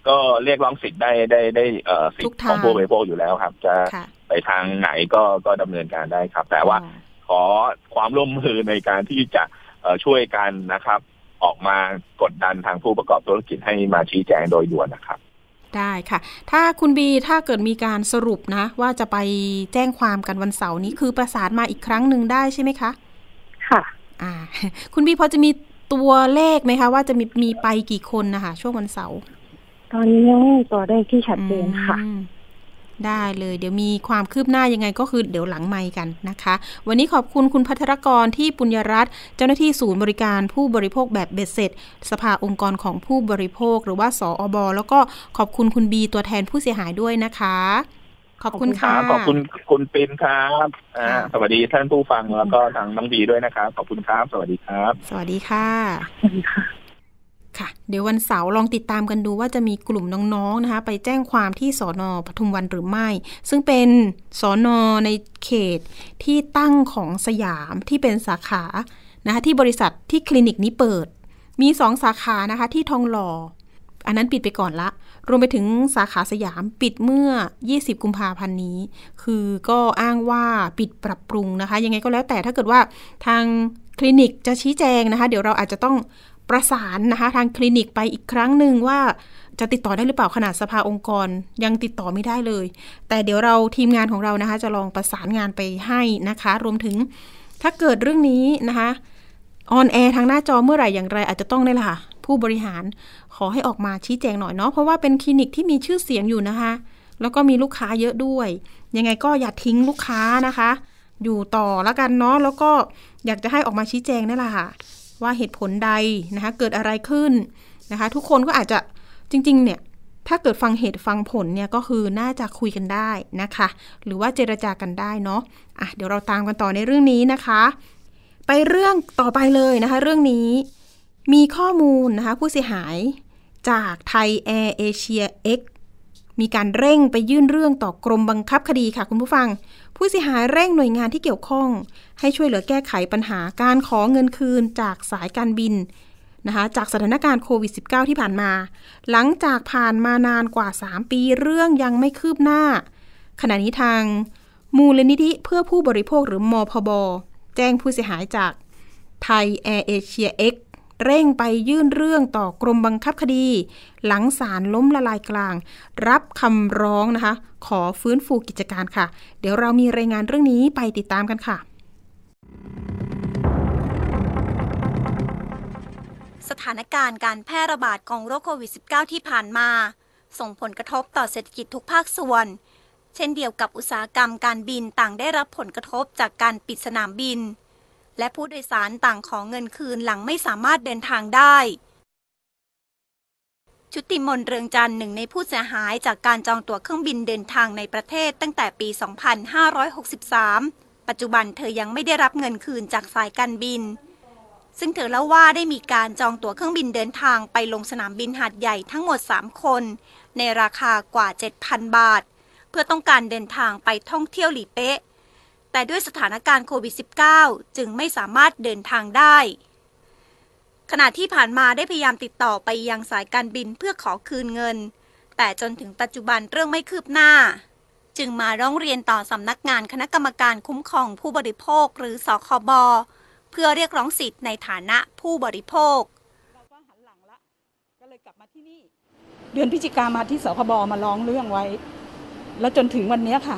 ก็ก็เรียกร้องสิทธิ์ได้ได้ได้เอ่อสิททุกธิ์ทางของผู้บริโภคอยู่แล้วครับ จะค่ะไปทางไหนก็ก็ดำเนินการได้ครับ แต่ว่าอ๋อขอความร่วมมือในการที่จะเอ่อช่วยกันนะครับ ออกมากดดันทางผู้ประกอบธุรกิจให้มาชี้แจงโดยด่วนนะครับ ได้ค่ะ ถ้าคุณบีถ้าเกิดมีการสรุปนะ ว่าจะไปแจ้งความกันวันเสาร์นี้คือประสานมาอีกครั้งหนึ่งได้ใช่ไหมคะ ค่ะ อ่า คุณบีพอจะมีตัวเลขไหมคะ ว่าจะมีมีไปกี่คนนะคะช่วงวันเสาร์ตอนนี้ยังไม่มีตัวเลขที่ชัดเจนค่ะอืม ได้เลยเดี๋ยวมีความคืบหน้ายังไงก็คือเดี๋ยวหลังไมค์กันนะคะ วันนี้ขอบคุณคุณพัทรกรที่ปุญญรัตน์เจ้าหน้าที่ศูนย์บริการผู้บริโภคแบบเบ็ดเสร็จ สภาองค์กรของผู้บริโภคหรือว่าสออบแล้วก็ขอบคุณคุณบีตัวแทนผู้เสียหายด้วยนะคะ ขอบคุณค่ะขอบคุณคุณปินครับอ่าค่ะสวัสดีท่านผู้ฟังแล้วก็ทางน้องบีด้วยนะครับขอบคุณครับ สวัสดีครับ สวัสดีค่ะสวัสดี ค่ะเดี๋ยววันเสาร์ลองติดตามกันดูว่าจะมีกลุ่มน้องๆนะคะ ไปแจ้งความที่สอนอปทุมวันหรือไม่ ซึ่งเป็นสอนอในเขตที่ตั้งของสยามที่เป็นสาขานะคะที่บริษัทที่คลินิกนี้เปิด มีสองสาขานะคะที่ทองหล่อ อันนั้นปิดไปก่อนละ รวมไปถึงสาขาสยามปิดเมื่อ 20 กุมภาพันธ์นี้ คือก็อ้างว่าปิดปรับปรุงนะคะ ยังไงก็แล้วแต่ถ้าเกิดว่าทางคลินิกจะชี้แจงนะคะ เดี๋ยวเราอาจจะต้อง ประสานนะคะทางคลินิกไปอีกครั้งหนึ่งว่าจะติดต่อได้หรือเปล่าขนาดสภาองค์กรยังติดต่อไม่ได้เลย แต่เดี๋ยวเราทีมงานของเรานะคะ จะลองประสานงานไปให้นะคะ รวมถึงถ้าเกิดเรื่องนี้นะคะออนแอร์ทางหน้าจอเมื่อไหร่อย่างไรอาจจะต้องได้ละค่ะผู้บริหารขอให้ออกมาชี้แจงหน่อยเนาะเพราะว่าเป็นคลินิกที่มีชื่อเสียงอยู่นะคะ แล้วก็มีลูกค้าเยอะด้วย ยังไงก็อย่าทิ้งลูกค้านะคะ อยู่ต่อแล้วกันเนาะแล้วก็อยากจะให้ออกมาชี้แจงนั่แหละค่ะ ว่าเหตุผลใดนะคะเกิดอะไรขึ้นนะคะทุกคนก็อาจจะจริงๆเนี่ยถ้าเกิดฟังเหตุฟังผลเนี่ยก็คือน่าจะคุยกันได้นะคะ หรือว่าเจรจากันได้เนาะอะเดี๋ยวเราตามกันต่อในเรื่องนี้นะคะ ไปเรื่องต่อไปเลยนะคะ เรื่องนี้มีข้อมูลนะคะผู้เสียหายจากไทยแอร์เอเชียเอ็กซ์ มีการเร่งไปยื่นเรื่องต่อกรมบังคับคดีค่ะคุณผู้ฟัง ผู้เสียหายเร่งหน่วยงานที่เกี่ยวข้อง ให้ช่วยเหลือแก้ไขปัญหาการขอเงินคืนจากสายการบินนะคะจากสถานการณ์โควิด -19 ที่ผ่านมา หลังจากผ่านมานานกว่า 3 ปีเรื่องยังไม่คืบหน้า ขณะนี้ทางมูลนิธิเพื่อผู้บริโภคหรือมอพบ แจ้งผู้เสียหายจากไทยแอร์เอเชียเอ็ก เร่งไปยื่นเรื่องต่อกรมบังคับคดี หลังศาลล้มละลายกลาง รับคำร้องนะคะ ขอฟื้นฟูกิจการค่ะ เดี๋ยวเรามีรายงานเรื่องนี้ไปติดตามกันค่ะสถานการณ์การแพร่ระบาดของโรคโควิด -19 ที่ผ่านมา ส่งผลกระทบต่อเศรษฐกิจทุกภาคส่วน เช่นเดียวกับอุตสาหกรรมการบินต่างได้รับผลกระทบจากการปิดสนามบิน และผู้โดยสารต่างของเงินคืนหลังไม่สามารถเดินทางได้ ชุติมนเรืองจันทร์หนึ่งในผู้เสียหายจากการจองตั๋วเครื่องบินเดินทางในประเทศตั้งแต่ปี 2563 ปัจจุบันเธอยังไม่ได้รับเงินคืนจากสายการบิน ซึ่งเธอเล่าว่าได้มีการจองตั๋วเครื่องบินเดินทางไปลงสนามบินหาดใหญ่ทั้งหมด 3 คน ในราคากว่า 7,000 บาท เพื่อต้องการเดินทางไปท่องเที่ยวหลีเป๊ะ แต่ด้วยสถานการณ์โควิด -19 จึงไม่สามารถเดินทางได้ ขณะที่ผ่านมาได้พยายามติดต่อไปยังสายการบินเพื่อขอคืนเงิน แต่จนถึงปัจจุบันเรื่องไม่คืบหน้า จึงมาร้องเรียนต่อสำนักงานคณะกรรมการคุ้มครองผู้บริโภคหรือสคบเพื่อเรียกร้องสิทธิ์ในฐานะผู้บริโภคเราก็หันหลังละก็เลยกลับมาที่นี่เดือนพฤศจิกามาที่สคบมาร้องเรื่องไว้ แล้วจนถึงวันนี้ค่ะ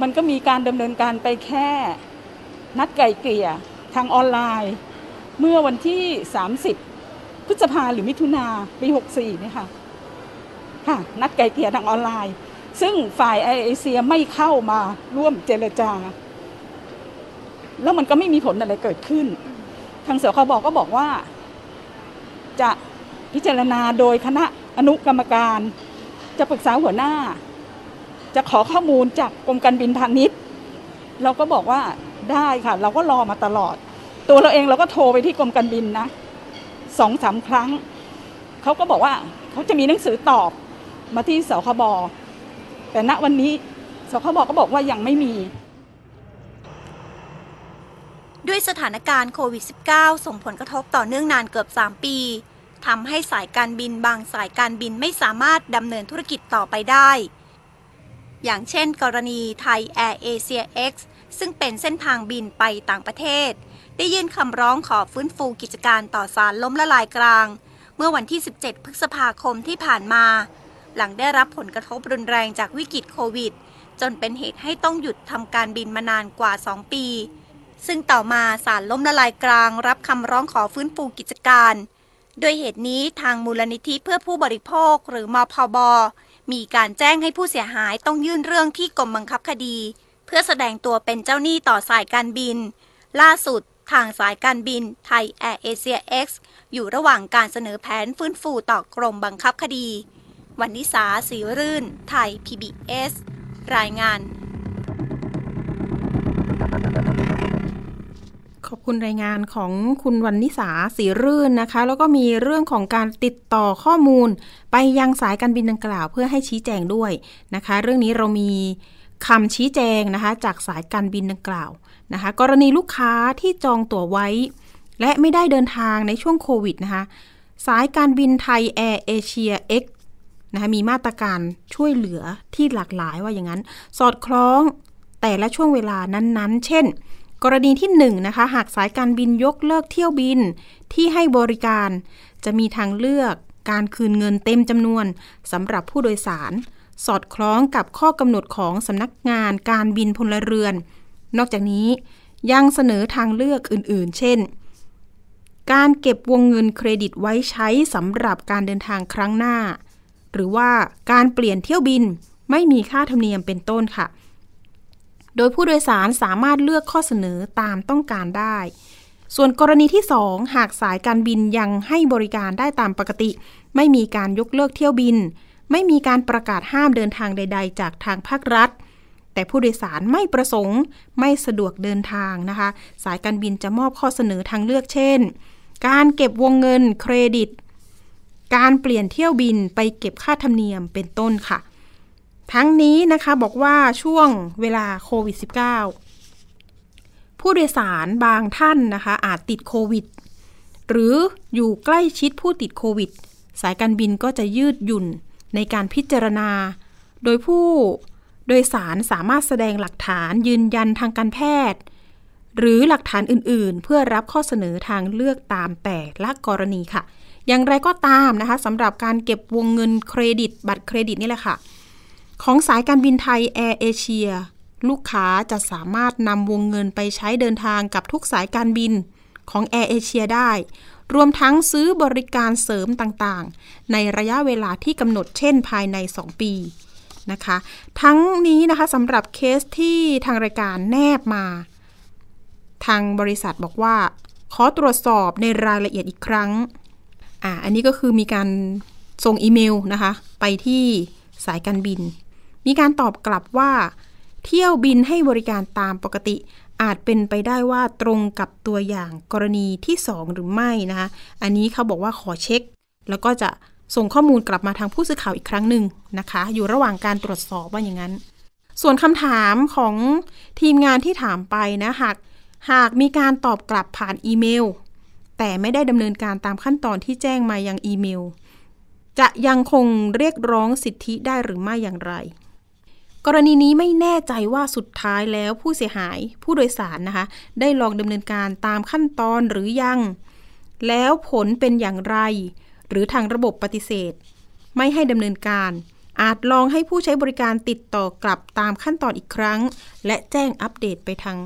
มันก็มีการดำเนินการไปแค่ นัดไก่เกลี่ยทางออนไลน์ เมื่อวันที่ 30 พฤษภาหรือมิถุนาปี 64นี่ค่ะค่ะ นัดไก่เกลี่ยทางออนไลน์ ซึ่งฝ่ายไอเอเชียไม่เข้ามาร่วมเจรจา แล้วมันก็ไม่มีผลอะไรเกิดขึ้น ทางสคบก็บอกว่า จะพิจารณาโดยคณะอนุกรรมการ จะปรึกษาหัวหน้า จะขอข้อมูลจากกรมการบินพาณิชย์ เราก็บอกว่าได้ค่ะ เราก็รอมาตลอด ตัวเราเองเราก็โทรไปที่กรมการบินนะสองสามครั้ง เขาก็บอกว่าเขาจะมีหนังสือตอบมาที่สคบแต่ณวันนี้สคบก็บอกว่ายังไม่มี ด้วยสถานการณ์โควิด -19 ส่งผลกระทบต่อเนื่องนานเกือบ 3 ปีทำให้สายการบินบางสายการบินไม่สามารถดำเนินธุรกิจต่อไปได้ อย่างเช่น กรณีไทยแอร์เอเชีย X ซึ่งเป็นเส้นทางบินไปต่างประเทศ ได้ยื่นคำร้องขอฟื้นฟูกิจการต่อสารล้มละลายกลาง เมื่อวันที่ 17 พฤษภาคมที่ผ่านมา หลังได้รับผลกระทบรุนแรงจากวิกฤตโควิด จนเป็นเหตุให้ต้องหยุดทำการบินมานานกว่า 2 ปี ซึ่งต่อมาศาลล้มละลายกลาง รับคำร้องขอฟื้นฟูกิจการ โดยเหตุนี้ทางมูลนิธิเพื่อผู้บริโภคหรือมอพบ มีการแจ้งให้ผู้เสียหายต้องยื่นเรื่องที่กรมบังคับคดี เพื่อแสดงตัวเป็นเจ้าหนี้ต่อสายการบิน ล่าสุดทางสายการบินไทยแอร์เอเชีย X อยู่ระหว่างการเสนอแผนฟื้นฟูต่อกรมบังคับคดี วันนิสาสีรื่น ไทย PBS รายงาน ขอบคุณรายงานของคุณวันนิสาสีรื่นนะคะ แล้วก็มีเรื่องของการติดต่อข้อมูล ไปยังสายการบินดังกล่าว เพื่อให้ชี้แจงด้วยนะคะ เรื่องนี้เรามีคำชี้แจงนะคะ จากสายการบินดังกล่าวนะคะ กรณีลูกค้าที่จองตั๋วไว้ และไม่ได้เดินทางในช่วงโควิดนะคะ สายการบินไทยแอร์เอเชีย X นะคะมีมาตรการช่วยเหลือที่หลากหลายว่าอย่างนั้น สอดคล้องแต่ละช่วงเวลานั้นๆ เช่น กรณีที่1นนะคะ หากสายการบินยกเลิกเที่ยวบินที่ให้บริการ จะมีทางเลือกการคืนเงินเต็มจำนวนสำหรับผู้โดยสาร สอดคล้องกับข้อกำหนดของสำนักงานการบินพลเรือน นอกจากนี้ยังเสนอทางเลือกอื่น ๆ เช่น การเก็บวงเงินเครดิตไว้ใช้สำหรับการเดินทางครั้งหน้า หรือว่าการเปลี่ยนเที่ยวบินไม่มีค่าธรรมเนียมเป็นต้นค่ะ โดยผู้โดยสารสามารถเลือกข้อเสนอตามต้องการได้ ส่วนกรณีที่ 2 หากสายการบินยังให้บริการได้ตามปกติ ไม่มีการยกเลิกเที่ยวบิน ไม่มีการประกาศห้ามเดินทางใด ๆ จากทางภาครัฐ แต่ผู้โดยสารไม่ประสงค์ ไม่สะดวกเดินทางนะคะ สายการบินจะมอบข้อเสนอทางเลือกเช่น การเก็บวงเงินเครดิตการเปลี่ยนเที่ยวบินไปเก็บค่าธรรมเนียมเป็นต้นค่ะ ทั้งนี้นะคะบอกว่าช่วงเวลาโควิด -19 ผู้โดยสารบางท่านนะคะ อาจติดโควิด หรืออยู่ใกล้ชิดผู้ติดโควิด สายการบินก็จะยืดหยุ่นในการพิจารณา โดยผู้โดยสารสามารถแสดงหลักฐานยืนยันทางการแพทย์ หรือหลักฐานอื่น ๆ เพื่อรับข้อเสนอทางเลือกตามแต่ละกรณีค่ะ อย่างไรก็ตามนะคะสำหรับการเก็บวงเงินเครดิต บัตรเครดิตนี่แหละค่ะ ของสายการบินไทยแอร์เอเชียลูกค้าจะสามารถนำวงเงินไปใช้เดินทางกับทุกสายการบินของแอร์เอเชียได้ รวมทั้งซื้อบริการเสริมต่างๆ ในระยะเวลาที่กำหนดเช่นภายใน 2 ปีนะคะ ทั้งนี้นะคะสำหรับเคสที่ทางรายการแนบมา ทางบริษัทบอกว่า ขอตรวจสอบในรายละเอียดอีกครั้ง อ่าอันนี้ก็คือมีการส่งอีเมลนะคะ ไปที่สายการบิน มีการตอบกลับว่า เที่ยวบินให้บริการตามปกติ อาจเป็นไปได้ว่าตรงกับตัวอย่างกรณีที่ 2 หรือไม่นะคะอันนี้เขาบอกว่าขอเช็ค แล้วก็จะส่งข้อมูลกลับมาทางผู้สื่อข่าวอีกครั้งหนึ่งนะคะ อยู่ระหว่างการตรวจสอบว่าอย่างนั้น ส่วนคำถามของทีมงานที่ถามไปนะหากหากมีการตอบกลับผ่านอีเมล แต่ไม่ได้ดำเนินการตามขั้นตอนที่แจ้งมายังอีเมล จะยังคงเรียกร้องสิทธิได้หรือไม่อย่างไร กรณีนี้ไม่แน่ใจว่าสุดท้ายแล้วผู้เสียหายผู้โดยสารนะคะ ได้ลองดำเนินการตามขั้นตอนหรือยัง แล้วผลเป็นอย่างไร หรือทางระบบปฏิเสธ ไม่ให้ดำเนินการ อาจลองให้ผู้ใช้บริการติดต่อกลับตามขั้นตอนอีกครั้ง และแจ้งอัปเดตไปทาง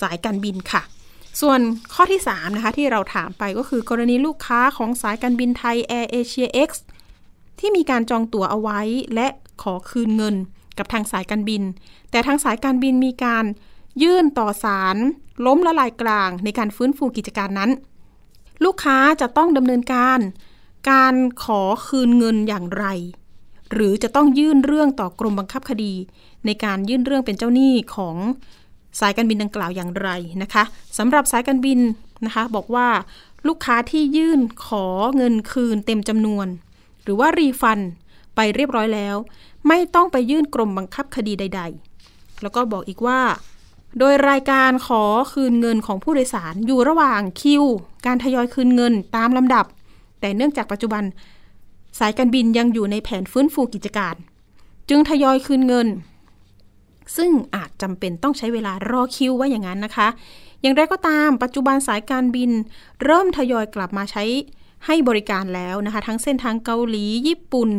สายการบินค่ะ ส่วนข้อที่ 3 นะคะ ที่เราถามไปก็คือกรณีลูกค้าของสายการบินไทย Air Asia X ที่มีการจองตั๋วเอาไว้และขอคืนเงิน กับทางสายการบิน แต่ทางสายการบินมีการยื่นต่อศาลล้มละลายกลางในการฟื้นฟูกิจการนั้น ลูกค้าจะต้องดำเนินการ การขอคืนเงินอย่างไร หรือจะต้องยื่นเรื่องต่อกรมบังคับคดี ในการยื่นเรื่องเป็นเจ้าหนี้ของสายการบินดังกล่าวอย่างไรนะคะสำหรับสายการบินนะคะบอกว่าลูกค้าที่ยื่นขอเงินคืนเต็มจำนวน หรือว่ารีฟันไปเรียบร้อยแล้ว ไม่ต้องไปยื่นกรมบังคับคดีใด ๆ แล้วก็บอกอีกว่า โดยรายการขอคืนเงินของผู้โดยสารอยู่ระหว่างคิว การทยอยคืนเงินตามลำดับ แต่เนื่องจากปัจจุบัน สายการบินยังอยู่ในแผนฟื้นฟูกิจการ จึงทยอยคืนเงิน ซึ่งอาจจำเป็นต้องใช้เวลารอคิวว่าอย่างนั้นนะคะ อย่างไรก็ตามปัจจุบันสายการบิน เริ่มทยอยกลับมาใช้ให้บริการแล้วนะคะ ทั้งเส้นทางเกาหลี ญี่ปุ่น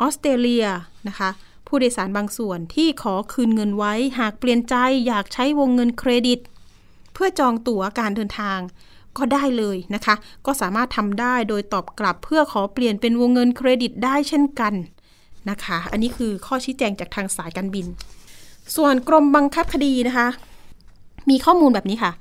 ออสเตรเลียนะคะ ผู้โดยสารบางส่วนที่ขอคืนเงินไว้หากเปลี่ยนใจอยากใช้วงเงินเครดิต เพื่อจองตั๋วการเดินทางก็ได้เลยนะคะ ก็สามารถทำได้โดยตอบกลับเพื่อขอเปลี่ยนเป็นวงเงินเครดิตได้เช่นกันนะคะ อันนี้คือข้อชี้แจงจากทางสายการบิน ส่วนกรมบังคับคดีนะคะ มีข้อมูลแบบนี้ค่ะ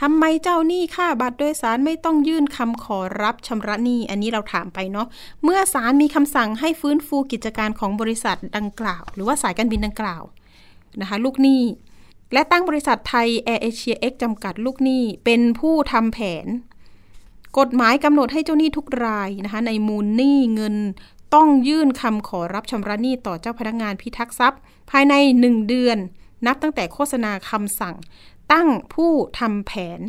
ทำไมเจ้าหนี้ค่าบัตรโดยสารไม่ต้องยื่นคำขอรับชำระหนี้ อันนี้เราถามไปเนาะ เมื่อศาลมีคำสั่งให้ฟื้นฟูกิจการของบริษัทดังกล่าว หรือว่าสายการบินดังกล่าวนะคะลูกหนี้ และตั้งบริษัทไทยแอร์เอเชียเอ็กซ์จำกัดลูกหนี้ เป็นผู้ทำแผน กฎหมายกำหนดให้เจ้าหนี้ทุกรายนะคะในมูลหนี้เงินต้องยื่นคำขอรับชำระหนี้ต่อเจ้าพนักงานพิทักษ์ทรัพย์ ภายใน 1 เดือน นับตั้งแต่โฆษณาคำสั่ง ตั้งผู้ทำแผน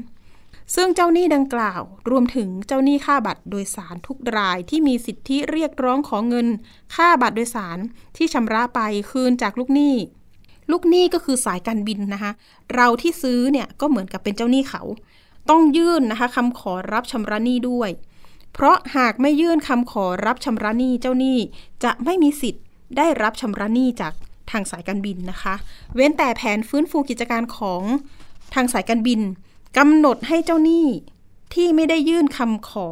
ซึ่งเจ้าหนี้ดังกล่าว รวมถึงเจ้าหนี้ค่าบัตรโดยสารทุกรายที่มีสิทธิเรียกร้องของเงิน ค่าบัตรโดยสารที่ชำระไปคืนจากลูกหนี้ ลูกหนี้ก็คือสายการบินนะคะ เราที่ซื้อเนี่ยก็เหมือนกับเป็นเจ้าหนี้เขา ต้องยื่นนะคะคำขอรับชำระหนี้ด้วยเพราะหากไม่ยื่นคำขอรับชำระหนี้เจ้าหนี้จะไม่มีสิทธิ์ได้รับชำระหนี้จากทางสายการบินนะคะ เว้นแต่แผนฟื้นฟูกิจการของ ทางสายการบินกำหนดให้เจ้าหนี้ที่ไม่ได้ยื่นคำขอ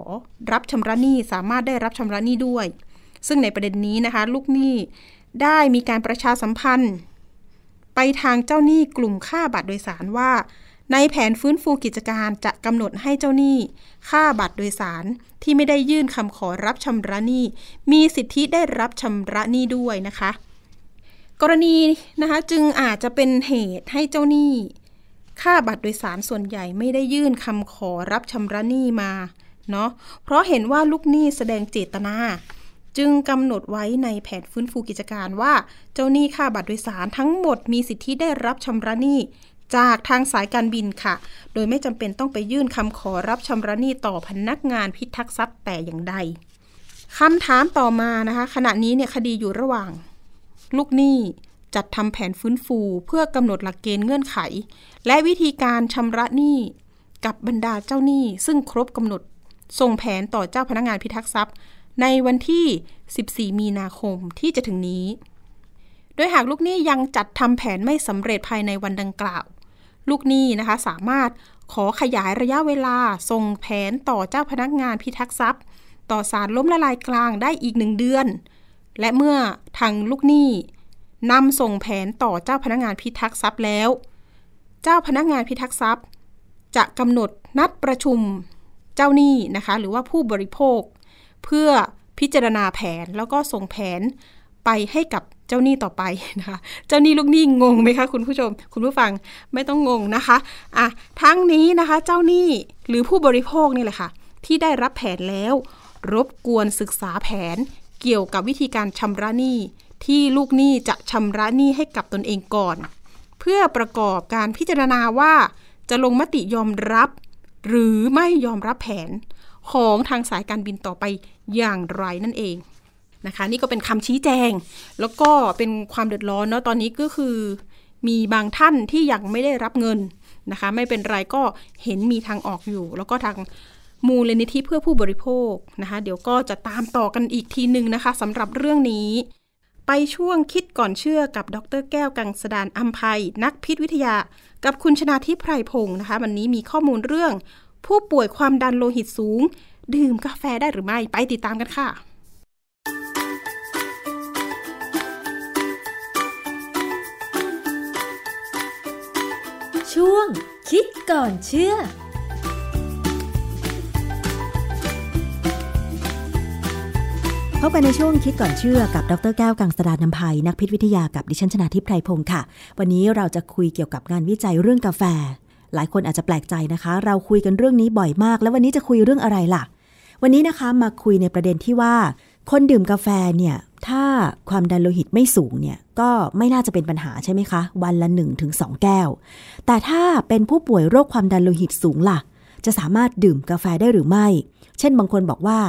รับชำระหนี้สามารถได้รับชำระหนี้ด้วย ซึ่งในประเด็นนี้นะคะ ลูกหนี้ได้มีการประชาสัมพันธ์ ไปทางเจ้าหนี้กลุ่มค่าบัตรโดยสารว่า ในแผนฟื้นฟูกิจการจะกำหนดให้เจ้าหนี้ค่าบัตรโดยสารที่ไม่ได้ยื่นคำขอรับชำระหนี้ มีสิทธิได้รับชำระหนี้ด้วยนะคะ กรณีนะคะจึงอาจจะเป็นเหตุให้เจ้าหนี้ ค่าบัตรโดยสารส่วนใหญ่ไม่ได้ยื่นคำขอรับชำระหนี้มาเนาะเพราะเห็นว่าลูกหนี้แสดงเจตนา จึงกำหนดไว้ในแผนฟื้นฟูกิจการว่า เจ้าหนี้ค่าบัตรโดยสารทั้งหมดมีสิทธิได้รับชำระหนี้จากทางสายการบินค่ะ โดยไม่จำเป็นต้องไปยื่นคำขอรับชำระหนี้ต่อพนักงานพิทักษ์ทรัพย์แต่อย่างใดคำถามต่อมานะคะ ขณะนี้เนี่ยคดีอยู่ระหว่าง ลูกหนี้จัดทำแผนฟื้นฟู เพื่อกำหนดหลักเกณฑ์เงื่อนไข และวิธีการชำระหนี้กับบรรดาเจ้าหนี้ ซึ่งครบกำหนดส่งแผนต่อเจ้าพนักงานพิทักษ์ทรัพย์ ในวันที่ 14 มีนาคมที่จะถึงนี้ โดยหากลูกหนี้ยังจัดทำแผนไม่สำเร็จภายในวันดังกล่าว ลูกหนี้นะคะสามารถขอขยายระยะเวลาส่งแผนต่อเจ้าพนักงานพิทักษ์ทรัพย์ ต่อศาลล้มละลายกลางได้อีกหนึ่งเดือน และเมื่อทางลูกหนี้นำส่งแผนต่อเจ้าพนักงานพิทักษ์ทรัพย์แล้ว เจ้าพนักงานพิทักษ์ทรัพย์ จะกำหนดนัดประชุมเจ้าหนี้นะคะ หรือว่าผู้บริโภค เพื่อพิจารณาแผนแล้วก็ส่งแผนไปให้กับเจ้าหนี้ต่อไปนะคะ เจ้าหนี้ลูกหนี้งงไหมคะคุณผู้ชม คุณผู้ฟังไม่ต้องงงนะคะอะทั้งนี้นะคะ เจ้าหนี้หรือผู้บริโภคนี่แหละค่ะ ที่ได้รับแผนแล้ว รบกวนศึกษาแผนเกี่ยวกับวิธีการชำระหนี้ที่ลูกหนี้จะชำระหนี้ให้กับตนเองก่อน เพื่อประกอบการพิจารณาว่าจะลงมติยอมรับ หรือไม่ยอมรับแผนของทางสายการบินต่อไปอย่างไรนั่นเองนะคะนี่ก็เป็นคำชี้แจง แล้วก็เป็นความเดือดร้อนเนาะตอนนี้ก็คือ มีบางท่านที่ยังไม่ได้รับเงินนะคะ ไม่เป็นไรก็เห็นมีทางออกอยู่ แล้วก็ทางมูลนิธิเพื่อผู้บริโภคนะคะ เดี๋ยวก็จะตามต่อกันอีกทีหนึ่งนะคะสำหรับเรื่องนี้ ไปช่วงคิดก่อนเชื่อกับดรแก้วกังสดานอัมภัยนักพิษวิทยา กับคุณชนาทิพไพรพงศ์นะคะ วันนี้มีข้อมูลเรื่อง ผู้ป่วยความดันโลหิตสูง ดื่มกาแฟได้หรือไม่ไปติดตามกันค่ะ ช่วงคิดก่อนเชื่อ พบกันในช่วงคิดก่อนเชื่อกับดรแก้วกังสดานนภัยนักพิษวิทยากับดิฉันชนาทิพไพรพงศ์ค่ะ วันนี้เราจะคุยเกี่ยวกับงานวิจัยเรื่องกาแฟ หลายคนอาจจะแปลกใจนะคะ เราคุยกันเรื่องนี้บ่อยมาก แล้ววันนี้จะคุยเรื่องอะไรล่ะ วันนี้นะคะมาคุยในประเด็นที่ว่า คนดื่มกาแฟเนี่ยถ้าความดันโลหิตไม่สูงเนี่ยก็ไม่น่าจะเป็นปัญหาใช่ไหมคะ วันละ 1-2ถึงแก้ว แต่ถ้าเป็นผู้ป่วยโรคความดันโลหิตสูงล่ะ จะสามารถดื่มกาแฟได้หรือไม่ เช่นบางคนบอกว่า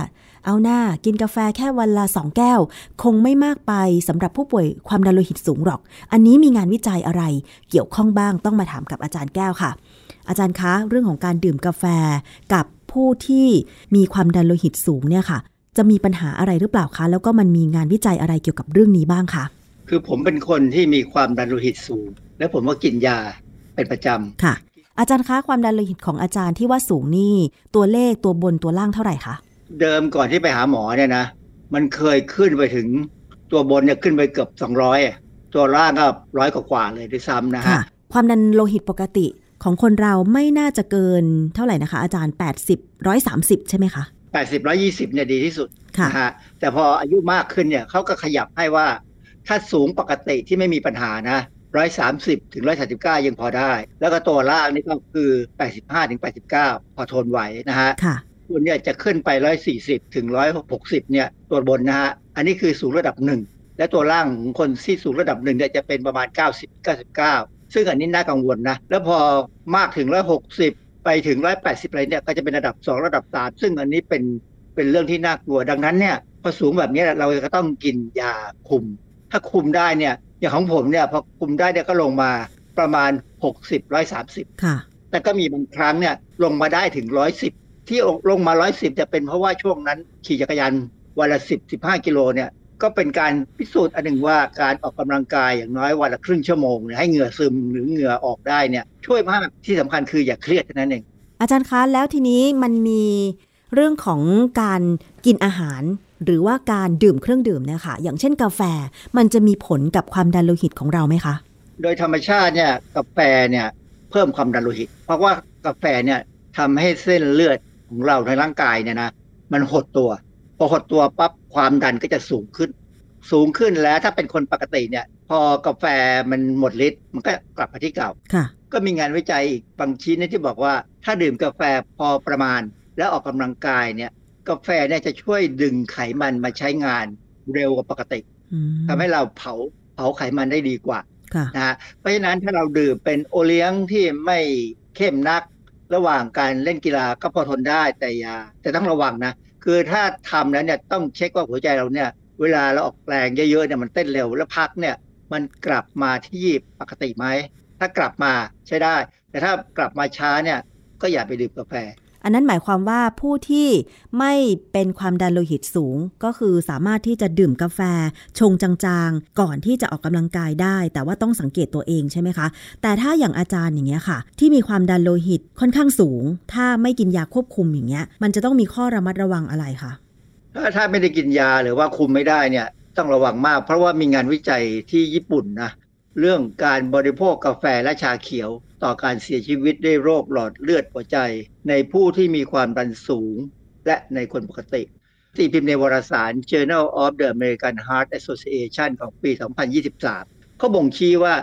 เอาหน้ากินกาแฟแค่วันละสองแก้ว คงไม่มากไปสำหรับผู้ป่วยความดันโลหิตสูงหรอก อันนี้มีงานวิจัยอะไร เกี่ยวข้องบ้างต้องมาถามกับอาจารย์แก้วค่ะ อาจารย์คะเรื่องของการดื่มกาแฟกับผู้ที่มีความดันโลหิตสูงเนี่ยค่ะ จะมีปัญหาอะไรหรือเปล่าคะ แล้วก็มันมีงานวิจัยอะไรเกี่ยวกับเรื่องนี้บ้างคะคือผมเป็นคนที่มีความดันโลหิตสูง และผมก็กินยาเป็นประจำค่ะ อาจารย์คะความดันโลหิตของอาจารย์ที่ว่าสูงนี่ตัวเลขตัวบนตัวล่างเท่าไหร่คะ เดิมก่อนที่ไปหาหมอเนี่ยนะมันเคยขึ้นไปถึงตัวบนเนี่ยขึ้นไปเกือบ200ตัวล่างก็ร้อยกว่าๆเลยด้วยซ้ำนะฮะค่ะความดันโลหิตปกติของคนเราไม่น่าจะเกินเท่าไหร่นะคะ อาจารย์ 80 130 ใช่ไหมคะ 80 120เนี่ยดีที่สุดค่ะนะฮะแต่พออายุมากขึ้นเนี่ยเขาก็ขยับให้ว่า ถ้าสูงปกติที่ไม่มีปัญหานะ 130 ถึง 139 ยังพอได้ แล้วก็ตัวล่างนี่ก็คือ 85 ถึง 89 พอทนไหวนะฮะค่ะคุณเนี่ยจะขึ้นไป 140 ถึง 160 เนี่ยตัวบนนะฮะ อันนี้คือสูงระดับหนึ่ง และตัวล่างของคนที่สูงระดับหนึ่งเนี่ยจะเป็นประมาณ 90 99 ซึ่งอันนี้น่ากังวลนะ แล้วพอมากถึง 160 ไปถึง 180 อะไรเนี่ยก็จะเป็นระดับ 2 ระดับ 3 ซึ่งอันนี้เป็นเป็นเรื่องที่น่ากลัว ดังนั้นเนี่ยพอสูงแบบนี้เราก็ต้องกินยาคุม ถ้าคุมได้เนี่ยอย่างของผมเนี่ยพอคุมได้เนี่ยก็ลงมาประมาณ 60 130 ค่ะ แต่ก็มีบางครั้งเนี่ยลงมาได้ถึงร้อยสิบ ที่ลงมาร้อยสิบจะเป็นเพราะว่าช่วงนั้น ขี่จักรยานวันละสิบสิบห้ากิโลเนี่ยก็เป็นการพิสูจน์อันหนึ่งว่าการออกกำลังกายอย่างน้อยวันละครึ่งชั่วโมงเนี่ยให้เหงื่อซึมหรือเหงื่อออกได้เนี่ยช่วยมากที่สำคัญคืออย่าเครียดเท่านั้นเองอาจารย์คะแล้วทีนี้มันมีเรื่องของการกินอาหาร หรือว่าการดื่มเครื่องดื่มเนี่ยค่ะอย่างเช่นกาแฟมันจะมีผลกับความดันโลหิตของเราไหมคะ โดยธรรมชาติเนี่ยกาแฟเนี่ยเพิ่มความดันโลหิต เพราะว่ากาแฟเนี่ยทำให้เส้นเลือด ของเราในร่างกายเนี่ยนะมันหดตัว พอหดตัวปั๊บความดันก็จะสูงขึ้น สูงขึ้นแล้วถ้าเป็นคนปกติเนี่ย พอกาแฟมันหมดฤทธิ์มันก็กลับมาที่เก่าค่ะก็มีงานวิจัยอีกบางชิ้นที่บอกว่า ถ้าดื่มกาแฟพอประมาณ และออกกำลังกายเนี่ย กาแฟเนี่ยจะช่วยดึงไขมันมาใช้งานเร็วกว่าปกติอืมทำให้เราเผาเผาไขมันได้ดีกว่าค่ะนะฮะเพราะฉะนั้นถ้าเราดื่มเป็นโอเลี้ยงที่ไม่เข้มนัก ระหว่างการเล่นกีฬาก็พอทนได้แต่อย่าแต่ต้องระวังนะ คือถ้าทำแล้วเนี่ยต้องเช็คว่าหัวใจเราเนี่ย เวลาเราออกแรงเยอะๆเนี่ยมันเต้นเร็วแล้วพักเนี่ยมันกลับมาที่ปกติไหมถ้ากลับมาใช้ได้ แต่ถ้ากลับมาช้าเนี่ยก็อย่าไปดื่มกาแฟ อันนั้นหมายความว่าผู้ที่ไม่เป็นความดันโลหิตสูง ก็คือสามารถที่จะดื่มกาแฟ ชงจางๆ ก่อนที่จะออกกำลังกายได้ แต่ว่าต้องสังเกตตัวเองใช่ไหมคะ แต่ถ้าอย่างอาจารย์อย่างเงี้ยค่ะ ที่มีความดันโลหิตค่อนข้างสูง ถ้าไม่กินยาควบคุมอย่างเงี้ย มันจะต้องมีข้อระมัดระวังอะไรคะถ้าถ้าไม่ได้กินยาหรือว่าคุมไม่ได้เนี่ยต้องระวังมาก เพราะว่ามีงานวิจัยที่ญี่ปุ่นนะ เรื่องการบริโภคกาแฟและชาเขียว ต่อการเสียชีวิตด้วยโรคหลอดเลือดหัวใจ ในผู้ที่มีความดันสูง และในคนปกติที่พิมพ์ในวารสาร Journal of the American Heart Association ของปี 2023 เขาบ่งชี้ว่า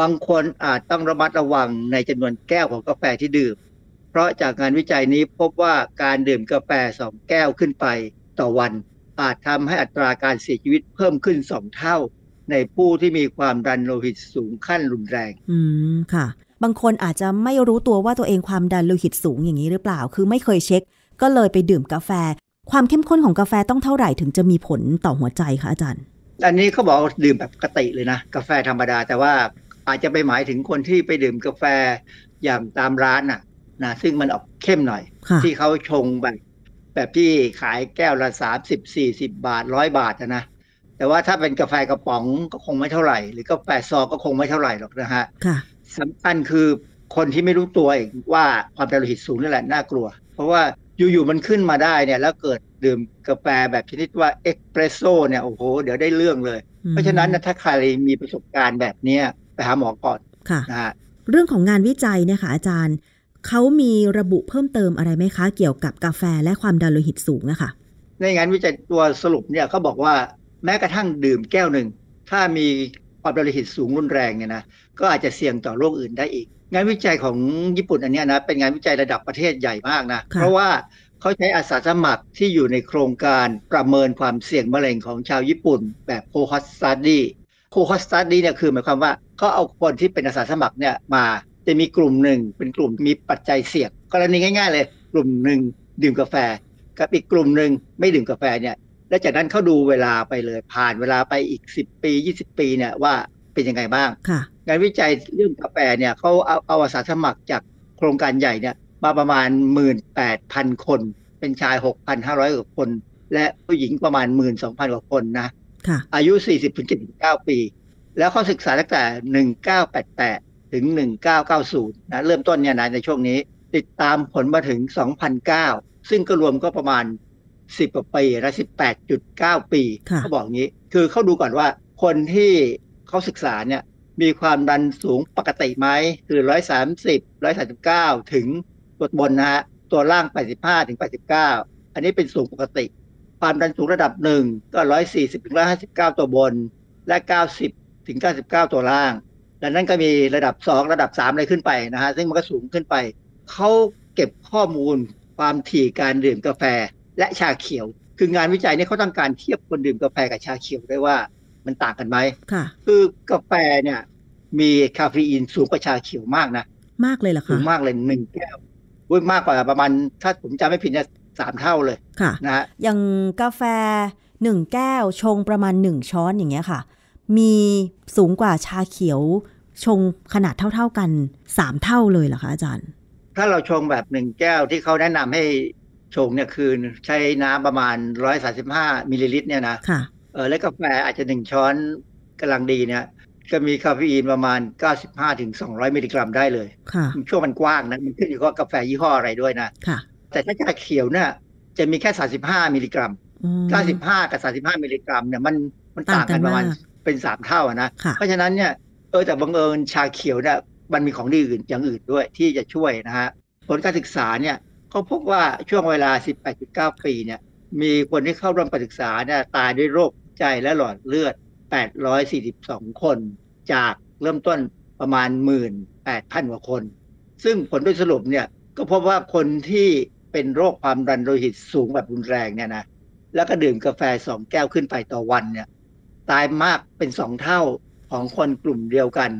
บางคนอาจต้องระมัดระวังในจำนวนแก้วของกาแฟที่ดื่ม เพราะจากงานวิจัยนี้พบว่าการดื่มกาแฟ2แก้วขึ้นไปต่อวัน อาจทำให้อัตราการเสียชีวิตเพิ่มขึ้น2เท่า ในผู้ที่มีความดันโลหิตสูงขั้นรุนแรง อืมค่ะ บางคนอาจจะไม่รู้ตัวว่าตัวเองความดันโลหิตสูงอย่างนี้หรือเปล่า คือไม่เคยเช็ค ก็เลยไปดื่มกาแฟ ความเข้มข้นของกาแฟต้องเท่าไหร่ถึงจะมีผลต่อหัวใจคะอาจารย์ อันนี้เขาบอกว่าดื่มแบบปกติเลยนะ กาแฟธรรมดา แต่ว่าอาจจะไปหมายถึงคนที่ไปดื่มกาแฟอย่างตามร้านน่ะนะซึ่งมันออกเข้มหน่อยค่ะที่เขาชงแบบแบบที่ขายแก้วละสามสิบสี่สิบาทร้อยบาทนะนะ แต่ว่าถ้าเป็นกาแฟกระป๋องก็คงไม่เท่าไหร่ หรือกาแฟซองก็คงไม่เท่าไหร่หรอกนะฮะค่ะสำคัญคือคนที่ไม่รู้ตัวเองว่าความดันโลหิตสูงนี่แหละน่ากลัว เพราะว่าอยู่ๆมันขึ้นมาได้เนี่ย แล้วเกิดดื่มกาแฟแบบชนิดว่าเอ็กเพรสโซ่เนี่ยโอ้โห เดี๋ยวได้เรื่องเลย เพราะฉะนั้นนะถ้าใครมีประสบการณ์แบบเนี้ยไปหาหมอก่อนค่ะนะฮะเรื่องของงานวิจัยเนี่ยค่ะอาจารย์เขามีระบุเพิ่มเติมอะไรไหมคะ เกี่ยวกับกาแฟและความดันโลหิตสูงอะค่ะ ในงานวิจัยตัวสรุปเนี่ยเขาบอกว่า แม้กระทั่งดื่มแก้วหนึ่ง ถ้ามีความดันโลหิตสูงรุนแรงเนี่ยนะก็อาจจะเสี่ยงต่อโรคอื่นได้อีก งานวิจัยของญี่ปุ่นอันเนี้ยนะเป็นงานวิจัยระดับประเทศใหญ่มากนะค่ะเพราะว่าเขาใช้อาสาสมัครที่อยู่ในโครงการประเมินความเสี่ยงมะเร็งของชาวญี่ปุ่น แบบโคฮอสต u ดี้โคฮอสต u ดี้เนี่ยคือหมายความว่าเขาเอาคนที่เป็นอาสาสมัครเนี่ยมาจะมีกลุ่มหนึ่งเป็นกลุ่มมีปัจจัยเสี่ยงกรณีง่าย ๆ เลย กลุ่มหนึ่งดื่มกาแฟ กับอีกกลุ่มหนึ่งไม่ดื่มกาแฟเนี่ย และจากนั้นเขาดูเวลาไปเลยผ่านเวลาไปอีก10ปี20ปีเนี่ยว่าเป็นยังไงบ้างค่ะงานวิจัยเรื่องกาแฟเนี่ยเขาเอาเอาอาสาสมัครจากโครงการใหญ่เนี่ยมาประมาณ 18,000 คน เป็นชาย 6,500 กว่าคน และผู้หญิงประมาณ 12,000 กว่าคนนะค่ะอายุ 40-79 ปี แล้วเขาศึกษาตั้งแต่ 1988 ถึง 1990 นะเริ่มต้นเนี่ยนะในช่วงนี้ติดตามผลมาถึง 2009 ซึ่งก็รวมก็ประมาณ 10กว่าปีและ18.9ปีค่ะเขาบอกงี้ คือเขาดูก่อนว่าคนที่เขาศึกษาเนี่ยมีความดันสูงปกติไหมคือ130 139ถึงตัวบนนะฮะตัวล่าง85ถึง89อันนี้เป็นสูงปกติ ความดันสูงระดับหนึ่งก็140ถึง159ตัวบน และ90ถึง99ตัวล่างดังนั้นก็มีระดับ2ระดับ3อะไรขึ้นไปนะฮะซึ่งมันก็สูงขึ้นไปเขาเก็บข้อมูลความถี่การดื่มกาแฟ และชาเขียว คืองานวิจัยเนี่ยเขาต้องการเทียบคนดื่มกาแฟกับชาเขียวด้วยว่ามันต่างกันไหมค่ะ คือกาแฟเนี่ยมีคาเฟอีนสูงกว่าชาเขียวมากนะ มากเลยเหรอสูคะงมากเลยหนึ่งแก้วอุ้ยมากกว่าประมาณถ้าผมจำไม่ผิดเนี่ยสามเท่าเลย ค่ะ นะฮะ อย่างกาแฟหนึ่งแก้วชงประมาณหนึ่งช้อนอย่างเงี้ยค่ะ มีสูงกว่าชาเขียวชงขนาดเท่า ๆกันสามเท่าเลยเหรอคะอาจารย์ ถ้าเราชงแบบหนึ่งแก้วที่เขาแนะนำให้ ชงเนี่ยคือใช้น้ำประมาณ135มิลลิลิตรเนี่ยนะค่ะเออแล้วกาแฟอาจจะหนึ่งช้อนกำลังดีเนี่ยก็มีคาเฟอีนประมาณ 95ถึง200 มิลลิกรัมได้เลยค่ะช่วงมันกว้างนะ มันขึ้นอยู่กับกาแฟยี่ห้ออะไรด้วยนะค่ะแต่ถ้าชาเขียวเนี่ยจะมีแค่ 35 มิลลิกรัมอืม95 กับ 35 มิลลิกรัมเนี่ยมันมันต่างกันต่างกันประมาณมากเป็นสามเท่าอะนะค่ะเพราะฉะนั้นเนี่ยเออแต่บังเอิญชาเขียวเนี่ยมันมีของดีอื่นอย่างอื่นด้วยที่จะช่วยนะฮะ ผลการศึกษาเนี่ย เขาพบว่าช่วงเวลา 18.9 ปีเนี่ยมีคนที่เข้าร่วมการศึกษาเนี่ยตายด้วยโรคใจและหลอดเลือด 842 คน จากเริ่มต้นประมาณ 18,000 กว่าคน ซึ่งผลโดยสรุปเนี่ยก็พบว่าคนที่เป็นโรคความดันโลหิตสูงแบบรุนแรงเนี่ยนะแล้วก็ดื่มกาแฟสองแก้วขึ้นไปต่อวันเนี่ยตายมากเป็นสองเท่าของคนกลุ่มเดียวกัน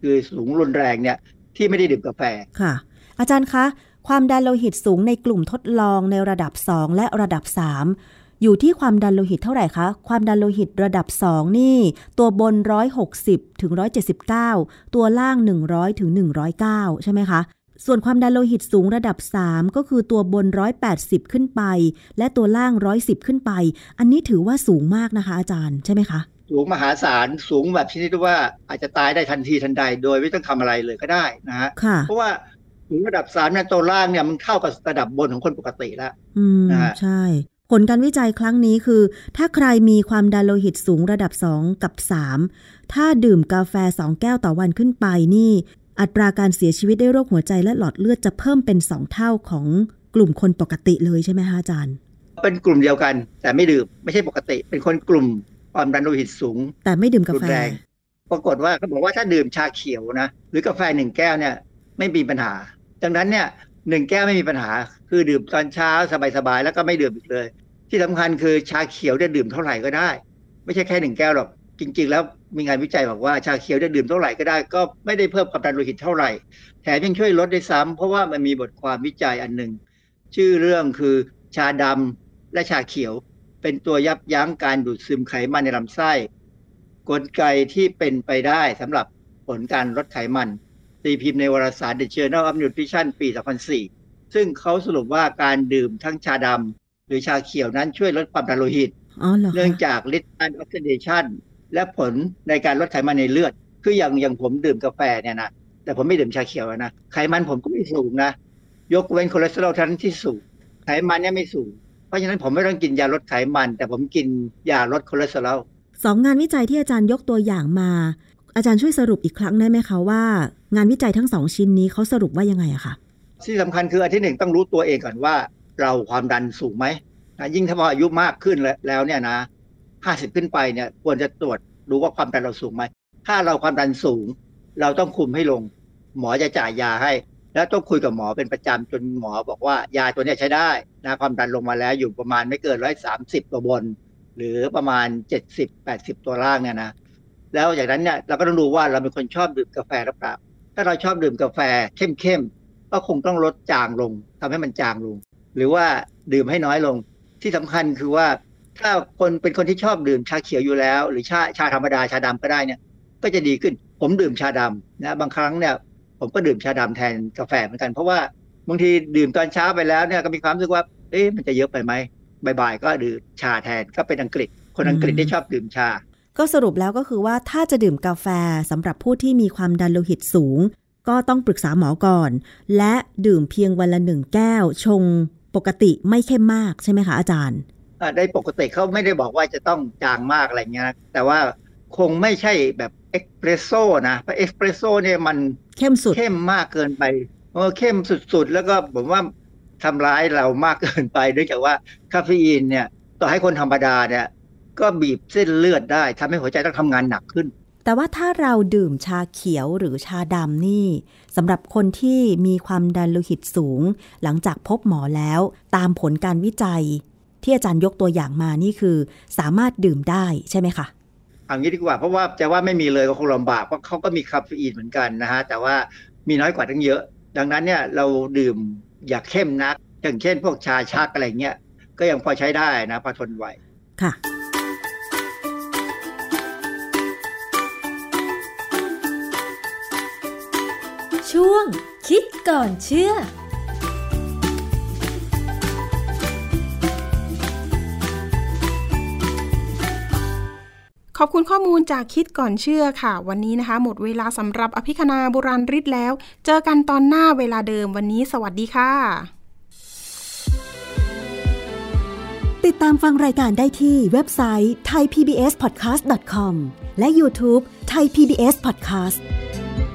คือสูงรุนแรงเนี่ยที่ไม่ได้ดื่มกาแฟค่ะ อาจารย์คะ ความดันโลหิตสูงในกลุ่มทดลองในระดับ 2 และระดับ 3 อยู่ที่ความดันโลหิตเท่าไหร่คะ ความดันโลหิตระดับ 2 นี่ ตัวบน 160ถึง179 ตัวล่าง 100ถึง109 ใช่ไหมคะ ส่วนความดันโลหิตสูงระดับ 3 ก็คือตัวบน 180 ขึ้นไป และตัวล่าง 110 ขึ้นไป อันนี้ถือว่าสูงมากนะคะ อาจารย์ใช่ไหมคะสูงมหาศาลสูงแบบชนิดว่าอาจจะตายได้ทันทีทันใด โดยไม่ต้องทำอะไรเลยก็ได้นะฮะเพราะว่า ถึงระดับสามเนี่ยตัวล่างเนี่ยมันเข้ากับระดับบนของคนปกติแล้วนะฮะใช่ ผลการวิจัยครั้งนี้คือ ถ้าใครมีความดันโลหิตสูงระดับ 2 กับ 3 ถ้าดื่มกาแฟ 2 แก้วต่อวันขึ้นไปนี่ อัตราการเสียชีวิตด้วยโรคหัวใจและหลอดเลือดจะเพิ่มเป็นสองเท่าของกลุ่มคนปกติเลยใช่ไหมคะอาจารย์ เป็นกลุ่มเดียวกัน แต่ไม่ดื่มไม่ใช่ปกติ เป็นคนกลุ่มความดันโลหิตสูง แต่ไม่ดื่มกาแฟปรากฏว่าเขาบอกว่าถ้าดื่มชาเขียวนะ หรือกาแฟหนึ่งแก้วเนี่ย ไม่มีปัญหา ดังนั้นเนี่ยหนึ่งแก้วไม่มีปัญหา คือดื่มตอนเช้าสบายๆแล้วก็ไม่ดื่มอีกเลย ที่สำคัญคือชาเขียวจะดื่มเท่าไหร่ก็ได้ ไม่ใช่แค่หนึ่งแก้วหรอกจริง ๆ แล้วมีงานวิจัยบอกว่าชาเขียวจะดื่มเท่าไหร่ก็ได้ ก็ไม่ได้เพิ่มความดันโลหิตเท่าไหร่แถมยังช่วยลดได้ซ้ำเพราะว่ามันมีบทความวิจัยอันหนึ่งชื่อเรื่องคือชาดำและชาเขียว เป็นตัวยับยั้งการดูดซึมไขมันในลำไส้กลไกที่เป็นไปได้สำหรับผลการลดไขมัน ตีพิมพ์ในวารสาร The Journal of Nutrition ปี 2004 ซึ่งเขาสรุปว่าการดื่มทั้งชาดำหรือชาเขียวนั้นช่วยลดความดันโลหิต เนื่องจากฤทธิ์การออกซิเดชันและผลในการลดไขมันในเลือด คืออย่างอย่างผมดื่มกาแฟเนี่ยนะ แต่ผมไม่ดื่มชาเขียวนะ ไขมันผมก็ไม่สูงนะ ยกเว้นคอเลสเตอรอลเท่านั้นที่สูง ไขมันเนี่ยไม่สูง เพราะฉะนั้นผมไม่ต้องกินยาลดไขมัน แต่ผมกินยาลดคอเลสเตอรอลสองงานวิจัยที่อาจารย์ยกตัวอย่างมา อาจารย์ช่วยสรุปอีกครั้งได้ไหมคะว่า งานวิจัยทั้งสองชิ้นนี้เขาสรุปว่ายังไงอะคะที่สำคัญคืออันที่หนึ่งต้องรู้ตัวเองก่อนว่า เราความดันสูงไหมนะยิ่งถ้าพออายุมากขึ้นแล้วเนี่ยนะห้าสิบขึ้นไปเนี่ยควรจะตรวจดูว่าความดันเราสูงไหมถ้าเราความดันสูง เราต้องคุมให้ลง หมอจะจ่ายยาให้ แล้วต้องคุยกับหมอเป็นประจำจนหมอบอกว่ายาตัวนี้ใช้ได้นะความดันลงมาแล้วอยู่ประมาณไม่เกินร้อยสามสิบตัวบน หรือประมาณเจ็ดสิบแปดสิบตัวล่างเนี่ยนะ แล้วจากนั้นเนี่ยเราก็ต้องดูว่าเราเป็นคนชอบดื่มกาแฟหรือเปล่า ถ้าเราชอบดื่มกาแฟเข้มๆก็คงต้องลดจางลงทำให้มันจางลง หรือว่าดื่มให้น้อยลง ที่สำคัญคือว่าถ้าคนเป็นคนที่ชอบดื่มชาเขียวอยู่แล้ว หรือชาชาธรรมดาชาดำก็ได้เนี่ย ก็จะดีขึ้น ผมดื่มชาดำนะบางครั้งเนี่ยผมก็ดื่มชาดำแทนกาแฟเหมือนกัน เพราะว่าบางทีดื่มตอนเช้าไปแล้วเนี่ยก็มีความรู้สึกว่าเอ๊ะมันจะเยอะไปไหมบ่ายๆก็ดื่มชาแทนก็เป็นอังกฤษ คนอังกฤษที่ชอบดื่มชา ก็สรุปแล้วก็คือว่าถ้าจะดื่มกาแฟสำหรับผู้ที่มีความดันโลหิตสูง ก็ต้องปรึกษาหมอก่อน และดื่มเพียงวันละหนึ่งแก้ว ชงปกติไม่เข้มมากใช่ไหมคะอาจารย์ได้ปกติเขาไม่ได้บอกว่าจะต้องจางมากอะไรเงี้ยแต่ว่าคงไม่ใช่แบบเอ็กเพรสโซ่นะเพราะเอ็กเพรสโซ่เนี่ยมันเข้มสุดเข้มมากเกินไปเออเข้มสุดๆ แล้วก็ผมว่าทำร้ายเรามากเกินไปเนื่องจากว่าคาเฟอีนเนี่ย ต่อให้คนธรรมดาเนี่ย ก็บีบเส้นเลือดได้ทำให้หัวใจต้องทำงานหนักขึ้น แต่ว่าถ้าเราดื่มชาเขียวหรือชาดำนี่สำหรับคนที่มีความดันโลหิตสูง หลังจากพบหมอแล้ว ตามผลการวิจัย ที่อาจารย์ยกตัวอย่างมานี่คือ สามารถดื่มได้ใช่ไหมคะอันนี้ดีกว่าเพราะว่าจะว่าไม่มีเลยก็คงลำบากเพราะเขาก็มีคาเฟอีนเหมือนกันนะฮะแต่ว่ามีน้อยกว่าทั้งเยอะ ดังนั้นเนี่ยเราดื่มอย่าเข้มนัก อย่างเช่น พวกชาชักอะไรเงี้ยก็ยังพอใช้ได้นะพอทนไหวค่ะ ช่วง คิดก่อนเชื่อขอบคุณข้อมูลจากคิดก่อนเชื่อค่ะ วันนี้นะคะ หมดเวลาสำหรับอภิคณาบุราริศแล้ว เจอกันตอนหน้าเวลาเดิมวันนี้สวัสดีค่ะ ติดตามฟังรายการได้ที่เว็บไซต์ thaipbspodcast.com และ YouTube Thai PBS Podcast